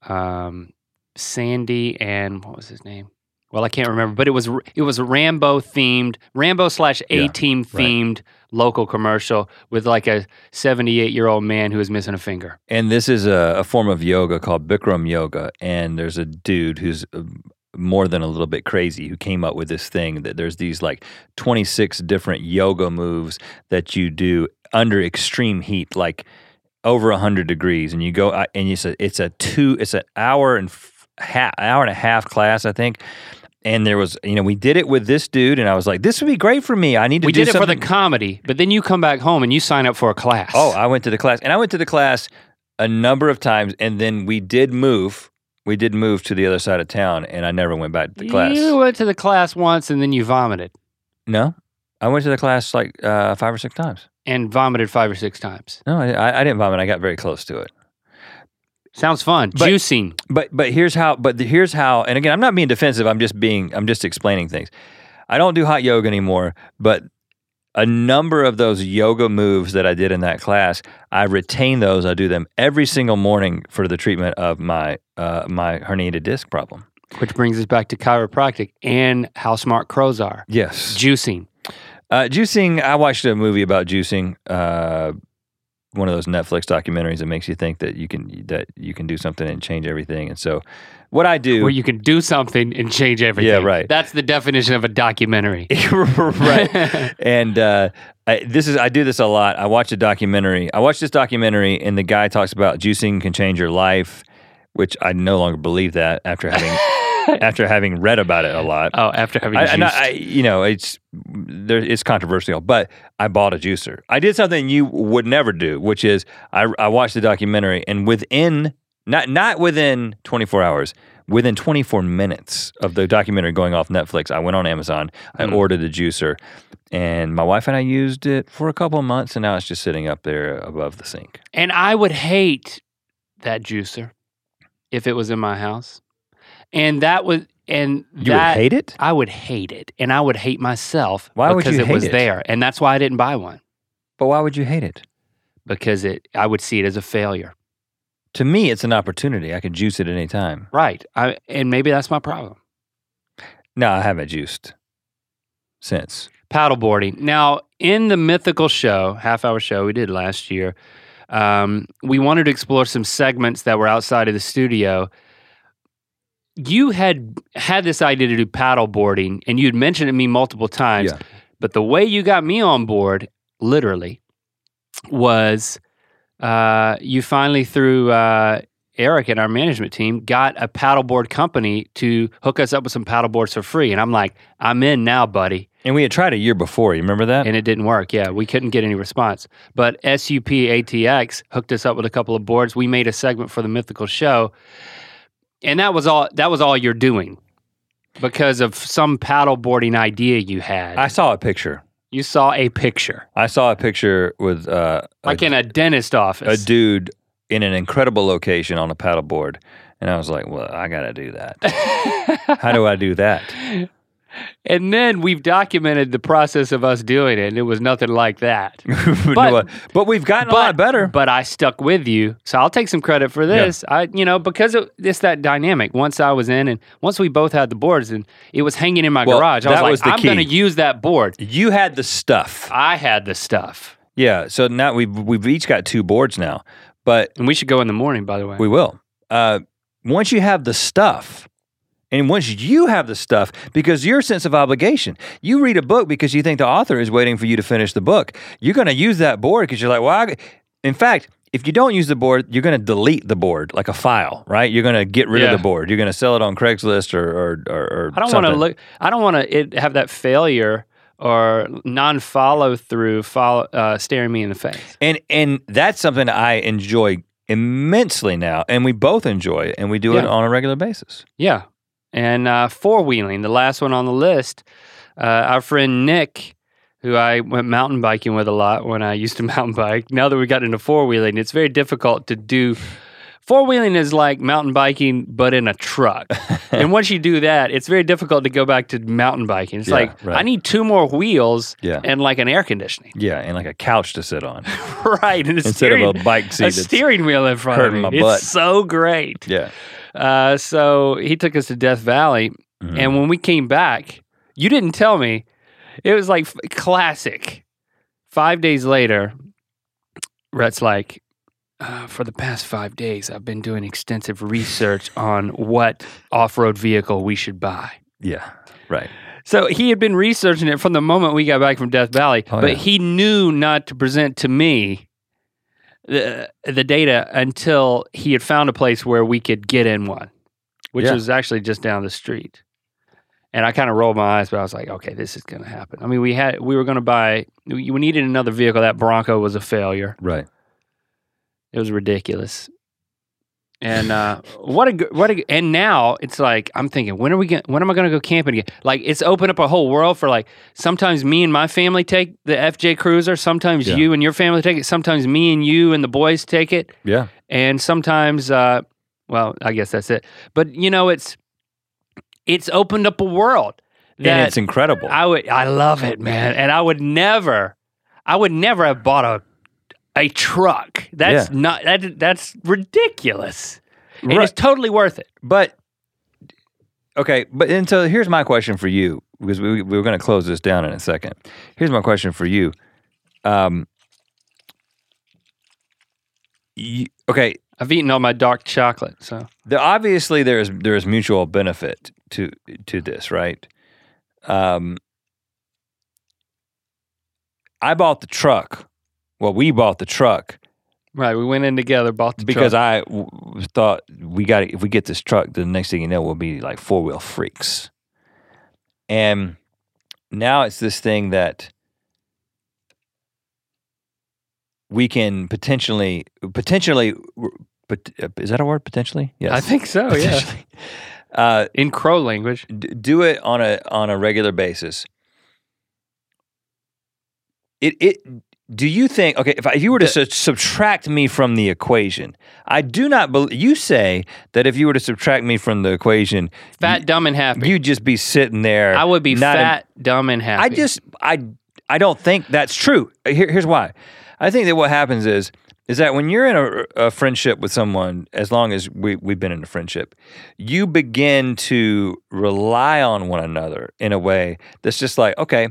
um, Sandy and what was his name? Well, I can't remember, but it was it was Rambo themed, Rambo slash A Yeah, Team themed local commercial with like a seventy eight year old man who is missing a finger. and this is a, a form of yoga called Bikram yoga, and there's a dude who's. uh, more than a little bit crazy who came up with this thing that there's these like 26 different yoga moves that you do under extreme heat like over 100 degrees and you go uh, and you a it's a two it's an hour and half hour and a half class i think and there was you know we did it with this dude and i was like this would be great for me i need to We do did it for the comedy, but then you come back home and you sign up for a class. Oh, I went to the class, and I went to the class a number of times, and then we did move. We did move to the other side of town, and I never went back to the class. You went to the class once and then you vomited No, I went to the class like uh, five or six times. and vomited five or six times. No, I- I didn't vomit. I got very close to it. Sounds fun. But- Juicing. But but here's how. But the- here's how. And again, I'm not being defensive. I'm just being. I'm just explaining things. I don't do hot yoga anymore, but a number of those yoga moves that I did in that class, I retain those. I do them every single morning for the treatment of my uh, my herniated disc problem. Which brings us back to chiropractic and how smart crows are. Yes. Juicing. Uh, juicing. I watched a movie about juicing. Uh, one of those Netflix documentaries that makes you think that you can that you can do something and change everything. And so, what I do, Where you can do something and change everything. Yeah, right. That's the definition of a documentary. right? and uh, I, this is I do this a lot. I watch a documentary. I watch this documentary, and the guy talks about juicing can change your life, which I no longer believe that after having after having read about it a lot. oh, after having I, juiced. I, you know, it's there. It's controversial, but I bought a juicer. I did something you would never do, which is I, I watched the documentary, and within not not within 24 hours, within 24 minutes of the documentary going off Netflix, I went on Amazon. I Mm. ordered the juicer, and my wife and I used it for a couple of months, and now it's just sitting up there above the sink. and I would hate that juicer if it was in my house. And that was and You that would hate it? I would hate it, and I would hate myself Why would because you it was it? there, and that's why I didn't buy one But why would you hate it? because it I would see it as a failure. To me, it's an opportunity. I can juice it any time. Right, I, and maybe that's my problem. No, I haven't juiced since. Paddleboarding. Now, in the mythical show, half hour show we did last year, um, we wanted to explore some segments that were outside of the studio. You had had this idea to do paddleboarding, and you'd mentioned it to me multiple times. Yeah. But the way you got me on board, literally, was uh, you finally, through uh, Eric and our management team, got a paddleboard company to hook us up with some paddleboards for free. And I'm like, I'm in now, buddy. And we had tried a year before. You remember that? And it didn't work. Yeah, we couldn't get any response. But SUP ATX hooked us up with a couple of boards. We made a segment for the mythical show. And that was all that was all you're doing. Because of some paddleboarding idea you had. I saw a picture. you saw a picture. I saw a picture with uh, Like a, in a dentist office. a dude in an incredible location on a paddleboard, and I was like, "Well, I got to do that. How do I do that?" And then we've documented the process of us doing it, and it was nothing like that. but, but we've gotten a lot better. But I stuck with you, so I'll take some credit for this. I, you know, because it, it's that dynamic. Once I was in, and once we both had the boards, and it was hanging in my Well, garage, I was like, was the I'm going to use that board. you had the stuff. I had the stuff, Yeah. So now we've we've each got two boards now, but and we should go in the morning. By the way, we will. Uh, once you have the stuff, and once you have the stuff, because your sense of obligation, you read a book because you think the author is waiting for you to finish the book. You're going to use that board because you're like, well, I, in fact. If you don't use the board, you're going to delete the board like a file, right? You're going to get rid Yeah. of the board. You're going to sell it on Craigslist or or or, or I don't want to look. I don't want to it have that failure or non-follow through follow, uh, staring me in the face. And and that's something I enjoy immensely now, and we both enjoy it, and we do it on a regular basis. Yeah. And uh, four wheeling, the last one on the list, uh, our friend Nick, who I went mountain biking with a lot when I used to mountain bike. Now that we got into four wheeling, it's very difficult to do. Four wheeling is like mountain biking, but in a truck. and once you do that, it's very difficult to go back to mountain biking. It's Yeah, like, right. I need two more wheels Yeah. and like an air conditioning. Yeah, and like a couch to sit on right. And instead steering, of a bike seat. a steering wheel in front of me. my butt. It's so great. yeah, Uh, so he took us to Death Valley, Mhm. and when we came back, you didn't tell me. It was like f- classic. Five days later, Rhett's like, uh, for the past five days, I've been doing extensive research on what off road vehicle we should buy. yeah, right. So he had been researching it from the moment we got back from Death Valley, Oh, but yeah. he knew not to present to me the, the data until he had found a place where we could get in one, which Yeah. was actually just down the street. And I kind of rolled my eyes, but I was like, okay, this is going to happen. I mean, we had we were going to buy we we needed another vehicle. That Bronco was a failure. Right. It was ridiculous. And uh, what a what a and now it's like I'm thinking when are we going when am I going to go camping again? Like it's opened up a whole world for like sometimes me and my family take the FJ Cruiser, sometimes Yeah. you and your family take it, sometimes me and you and the boys take it, Yeah. and sometimes uh, well I guess that's it. But you know it's it's opened up a world and that it's incredible. I would I love it, man. And I would never I would never have bought a a truck. That's not that that's ridiculous. And Right. it's totally worth it. But okay, but and so here's my question for you because we we were going to close this down in a second. Here's my question for you. Um. You, okay, I've eaten all my dark chocolate, so the, obviously there's there's mutual benefit to to this, right? Um, I bought the truck. Well, we bought the truck right, we went in together, bought the because truck. I w- thought we got if we get this truck, the next thing you know, we'll be like four wheel freaks. And now it's this thing that we can potentially potentially. But is that a word? Potentially, yes. I think so, yeah. Uh, In crow language. d- do it on a on a regular basis. It it do you think okay if, I, if you were to su- subtract me from the equation, I do not believe you say that if you were to subtract me from the equation, Fat, dumb, and happy. you'd just be sitting there. I would be not in- fat, dumb, and happy. I just I I don't think that's true. Here, here's why. I think that what happens is is that when you're in a, a friendship with someone, as long as we we've been in a friendship, you begin to rely on one another in a way that's just like okay,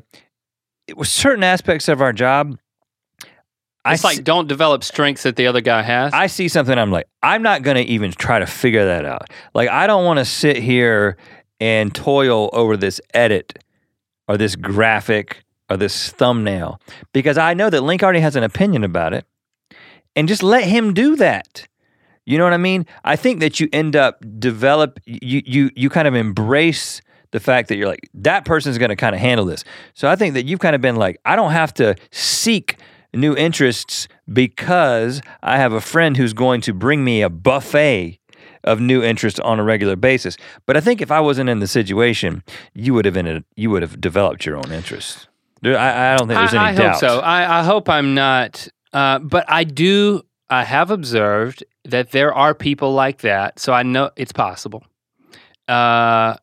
certain aspects of our job. I it's like see- don't develop strengths that the other guy has. I see something, I'm like, I'm not going to even try to figure that out. Like, I don't want to sit here and toil over this edit or this graphic or this thumbnail because I know that Link already has an opinion about it. And just let him do that. You know what I mean? I think that you end up develop you you you kind of embrace the fact that you're like that person's going to kind of handle this. So I think that you've kind of been like I don't have to seek new interests because I have a friend who's going to bring me a buffet of new interests on a regular basis. But I think if I wasn't in the situation, you would have ended, you would have developed your own interests. I, I don't think there's I, any I doubt. hope so. I, I hope I'm not. Uh, but I do. I have observed that there are people like that. So I know it's possible. Uh,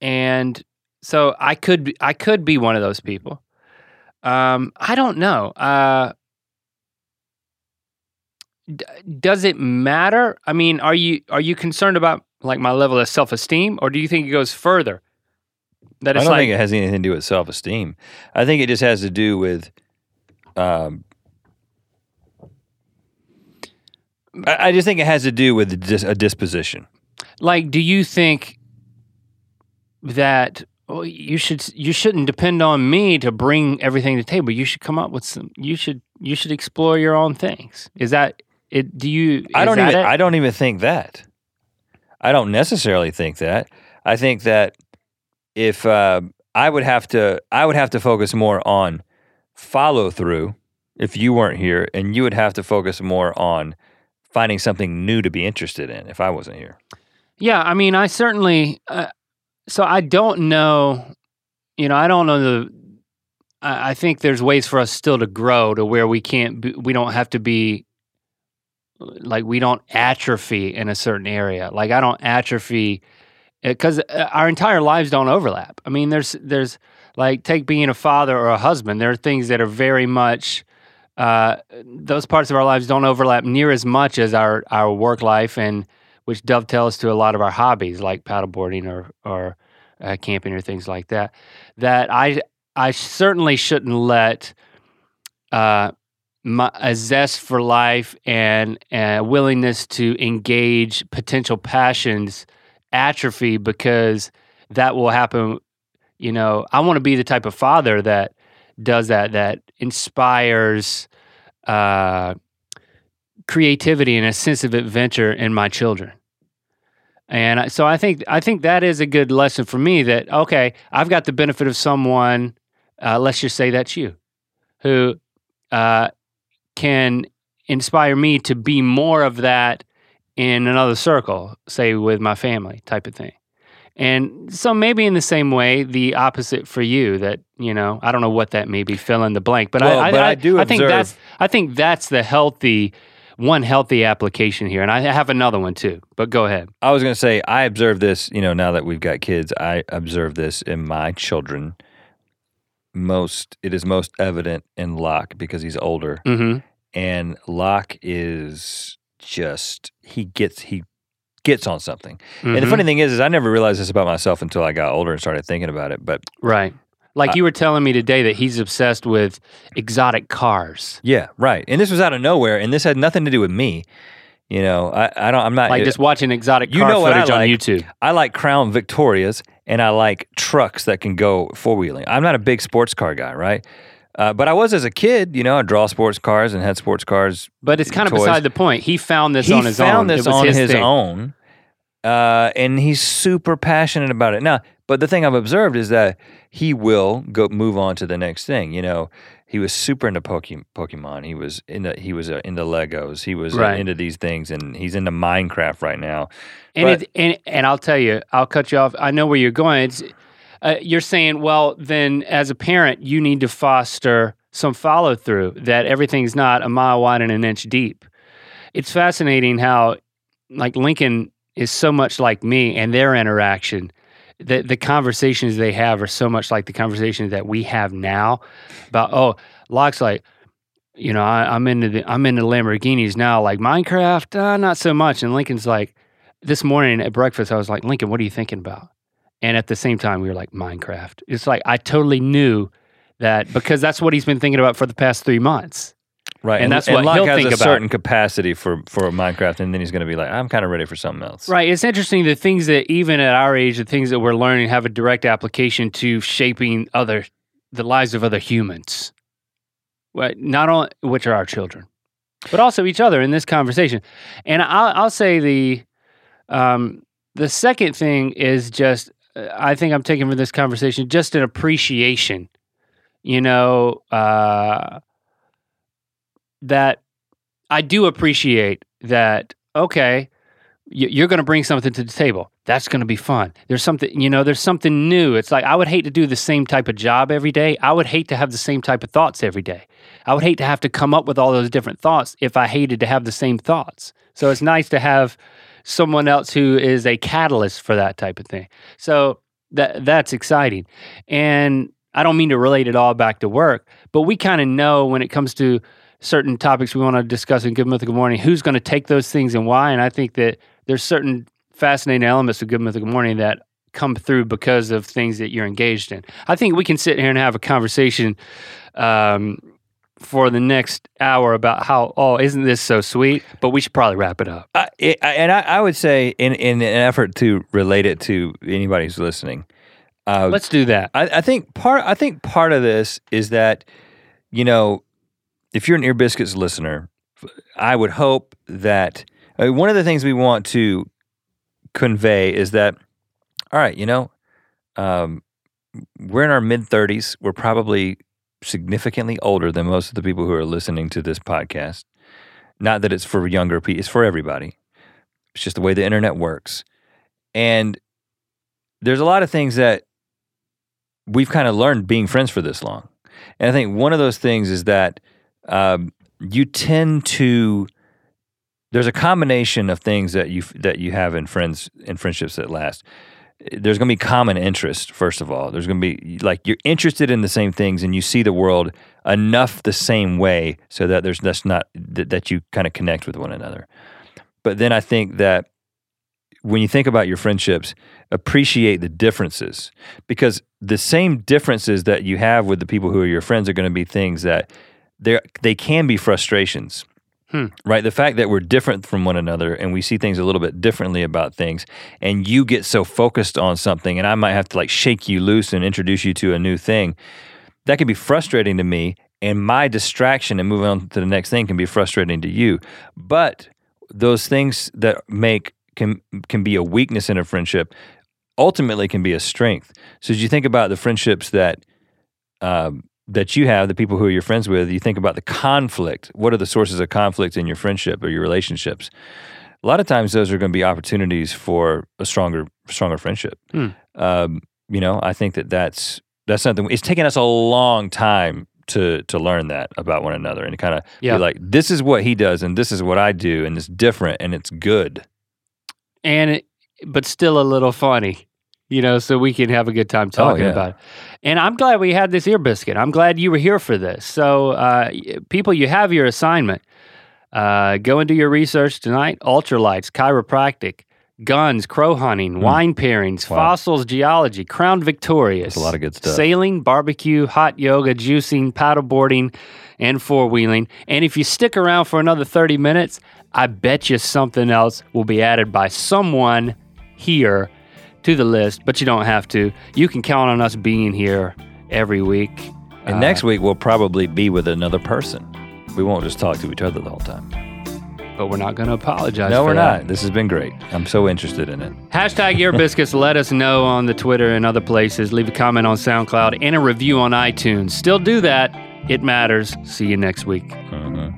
and so I could I could be one of those people. Um, I don't know. Uh, d- does it matter? I mean, are you are you concerned about like my level of self esteem, or do you think it goes further? That I don't like think it has anything to do with self esteem. I think it just has to do with. Um, I, I just think it has to do with dis- a disposition. like do you think that oh, you should you shouldn't depend on me to bring everything to the table you should come up with some you should you should explore your own things is that it do you I don't even. it? I don't even think that. I don't necessarily think that. I think that if uh, I would have to, I would have to focus more on follow through. If you weren't here, and you would have to focus more on finding something new to be interested in. If I wasn't here, yeah i mean i certainly uh, so i don't know you know i don't know the I, I think there's ways for us still to grow to where we can't be, we don't have to be like we don't atrophy in a certain area. Like i don't atrophy because our entire lives don't overlap. I mean there's there's like take being a father or a husband there are things that are very much uh, those parts of our lives don't overlap near as much as our our work life and which dovetails to a lot of our hobbies like paddleboarding or or uh, camping or things like that that i i certainly shouldn't let uh, my, a zest for life and a willingness to engage potential passions atrophy because that will happen. You know, I want to be the type of father that does that, that inspires uh, creativity and a sense of adventure in my children. And so I think I think that is a good lesson for me. That okay, I've got the benefit of someone. Uh, let's just say that's you, who uh, can inspire me to be more of that in another circle, say with my family type of thing. And so maybe in the same way, the opposite for you that, you know, I don't know what that may be, fill in the blank. But Well, I, I, but I I do I think observe- that's I think that's the healthy one healthy application here. And I have another one too. But go ahead. I was going to say I observe this. You know, now that we've got kids, I observe this in my children. Most it is most evident in Locke because he's older, Mm-hmm. and Locke is just he gets he gets on something. And the funny thing is, is I never realized this about myself until I got older and started thinking about it. But Right. Like I- you were telling me today that he's obsessed with exotic cars. yeah, right. And this was out of nowhere, and this had nothing to do with me. You know, I, I don't. I'm not Like just watching exotic you car know footage on like. YouTube. I like Crown Victorias and I like trucks that can go four wheeling. I'm not a big sports car guy, right? Uh, but I was as a kid. You know, I draw sports cars and had sports cars. But it's kind of toys. beside the point. He found this he on his own. found this on his, his, own, uh, and he's super passionate about it. Now, but the thing I've observed is that he will go move on to the next thing. You know, he was super into Pokemon. He was into he was uh, into Legos. He was uh, Right. into these things, and he's into Minecraft right now. And But- it, and and I'll tell you, I'll cut you off. I know where you're going. It's, uh, you're saying, well, then as a parent, you need to foster some follow through. That everything's not a mile wide and an inch deep. It's fascinating how, like Lincoln is so much like me, and their interaction. The, the conversations they have are so much like the conversations that we have now about oh Locke's like you know I, I'm into the I'm into Lamborghinis now like Minecraft uh, not so much and Lincoln's like this morning at breakfast, I was like, Lincoln, what are you thinking about? And at the same time, we were like, Minecraft. It's like I totally knew that because that's what he's been thinking about for the past three months. Right, And that's what Locke he'll has think a about. certain capacity for for Minecraft, and then he's going to be like, I'm kind of ready for something else. Right. It's interesting the things that even at our age, the things that we're learning have a direct application to shaping other the lives of other humans. Well, not only which are our children, but also each other in this conversation. And I'll, I'll say the um, the second thing is just uh, I think I'm taking from this conversation just an appreciation. You know uh, that I do appreciate that. Okay, you're going to bring something to the table. That's going to be fun. There's something, you know, there's something new. It's like I would hate to do the same type of job every day. I would hate to have the same type of thoughts every day. I would hate to have to come up with all those different thoughts if I hated to have the same thoughts. So it's nice to have someone else who is a catalyst for that type of thing. So that that's exciting. And I don't mean to relate it all back to work, but we kind of know when it comes to certain topics we want to discuss in Good Mythical Morning, who's going to take those things and why. And I think that there's certain fascinating elements of Good Mythical Morning that come through because of things that you're engaged in. I think we can sit here and have a conversation um, for the next hour about how, oh, isn't this so sweet? But we should probably wrap it up. I, it, I, and I, I would say, in in an effort to relate it to anybody who's listening, uh, Let's do that. I, I think part I think part of this is that, you know, if you're an Ear Biscuits listener, I would hope that uh, one of the things we want to convey is that, all right, you know, um, we're in our mid 30s. We're probably significantly older than most of the people who are listening to this podcast. Not that it's for younger people; it's for everybody. It's just the way the internet works, and there's a lot of things that we've kind of learned being friends for this long. And I think one of those things is that um, you tend to there's a combination of things that you that you have in friends in friendships that last. There's going to be common interest first of all. There's going to be like you're interested in the same things and you see the world enough the same way so that there's that's not that, that you kind of connect with one another. But then I think that when you think about your friendships, appreciate the differences because the same differences that you have with the people who are your friends are going to be things that they they can be frustrations. Hmm. Right? The fact that we're different from one another and we see things a little bit differently about things and you get so focused on something and I might have to like shake you loose and introduce you to a new thing. That can be frustrating to me and my distraction and moving on to the next thing can be frustrating to you. But those things that make can can be a weakness in a friendship ultimately can be a strength. So as you think about the friendships that um, that you have, the people who are your friends with, you think about the conflict. What are the sources of conflict in your friendship or your relationships? A lot of times, those are going to be opportunities for a stronger, stronger friendship. Hmm. Um, you know, I think that that's that's something. It's taken us a long time to to learn that about one another and kind of Yeah. be like, this is what he does, and this is what I do, and it's different, and it's good. and it, but still a little funny, you know, so we can have a good time talking Oh, yeah. about it. And I'm glad we had this ear biscuit. I'm glad you were here for this. So, uh, people, you have your assignment. Uh, go and do your research tonight. Ultralights, chiropractic, guns, crow hunting, wine pairings, Wow. fossils, geology, Crown Victorias. That's a lot of good stuff. Sailing, barbecue, hot yoga, juicing, paddleboarding, and four wheeling. And if you stick around for another 30 minutes, I bet you something else will be added by someone here to the list, but you don't have to. You can count on us being here every week. And Uh, next week we'll probably be with another person. We won't just talk to each other the whole time. but we're not going to apologize. No, we're that. not. This has been great. I'm so interested in it. Hashtag Ear Biscuits. Let us know on the Twitter and other places. Leave a comment on SoundCloud and a review on iTunes. Still do that. It matters. See you next week. Mhm.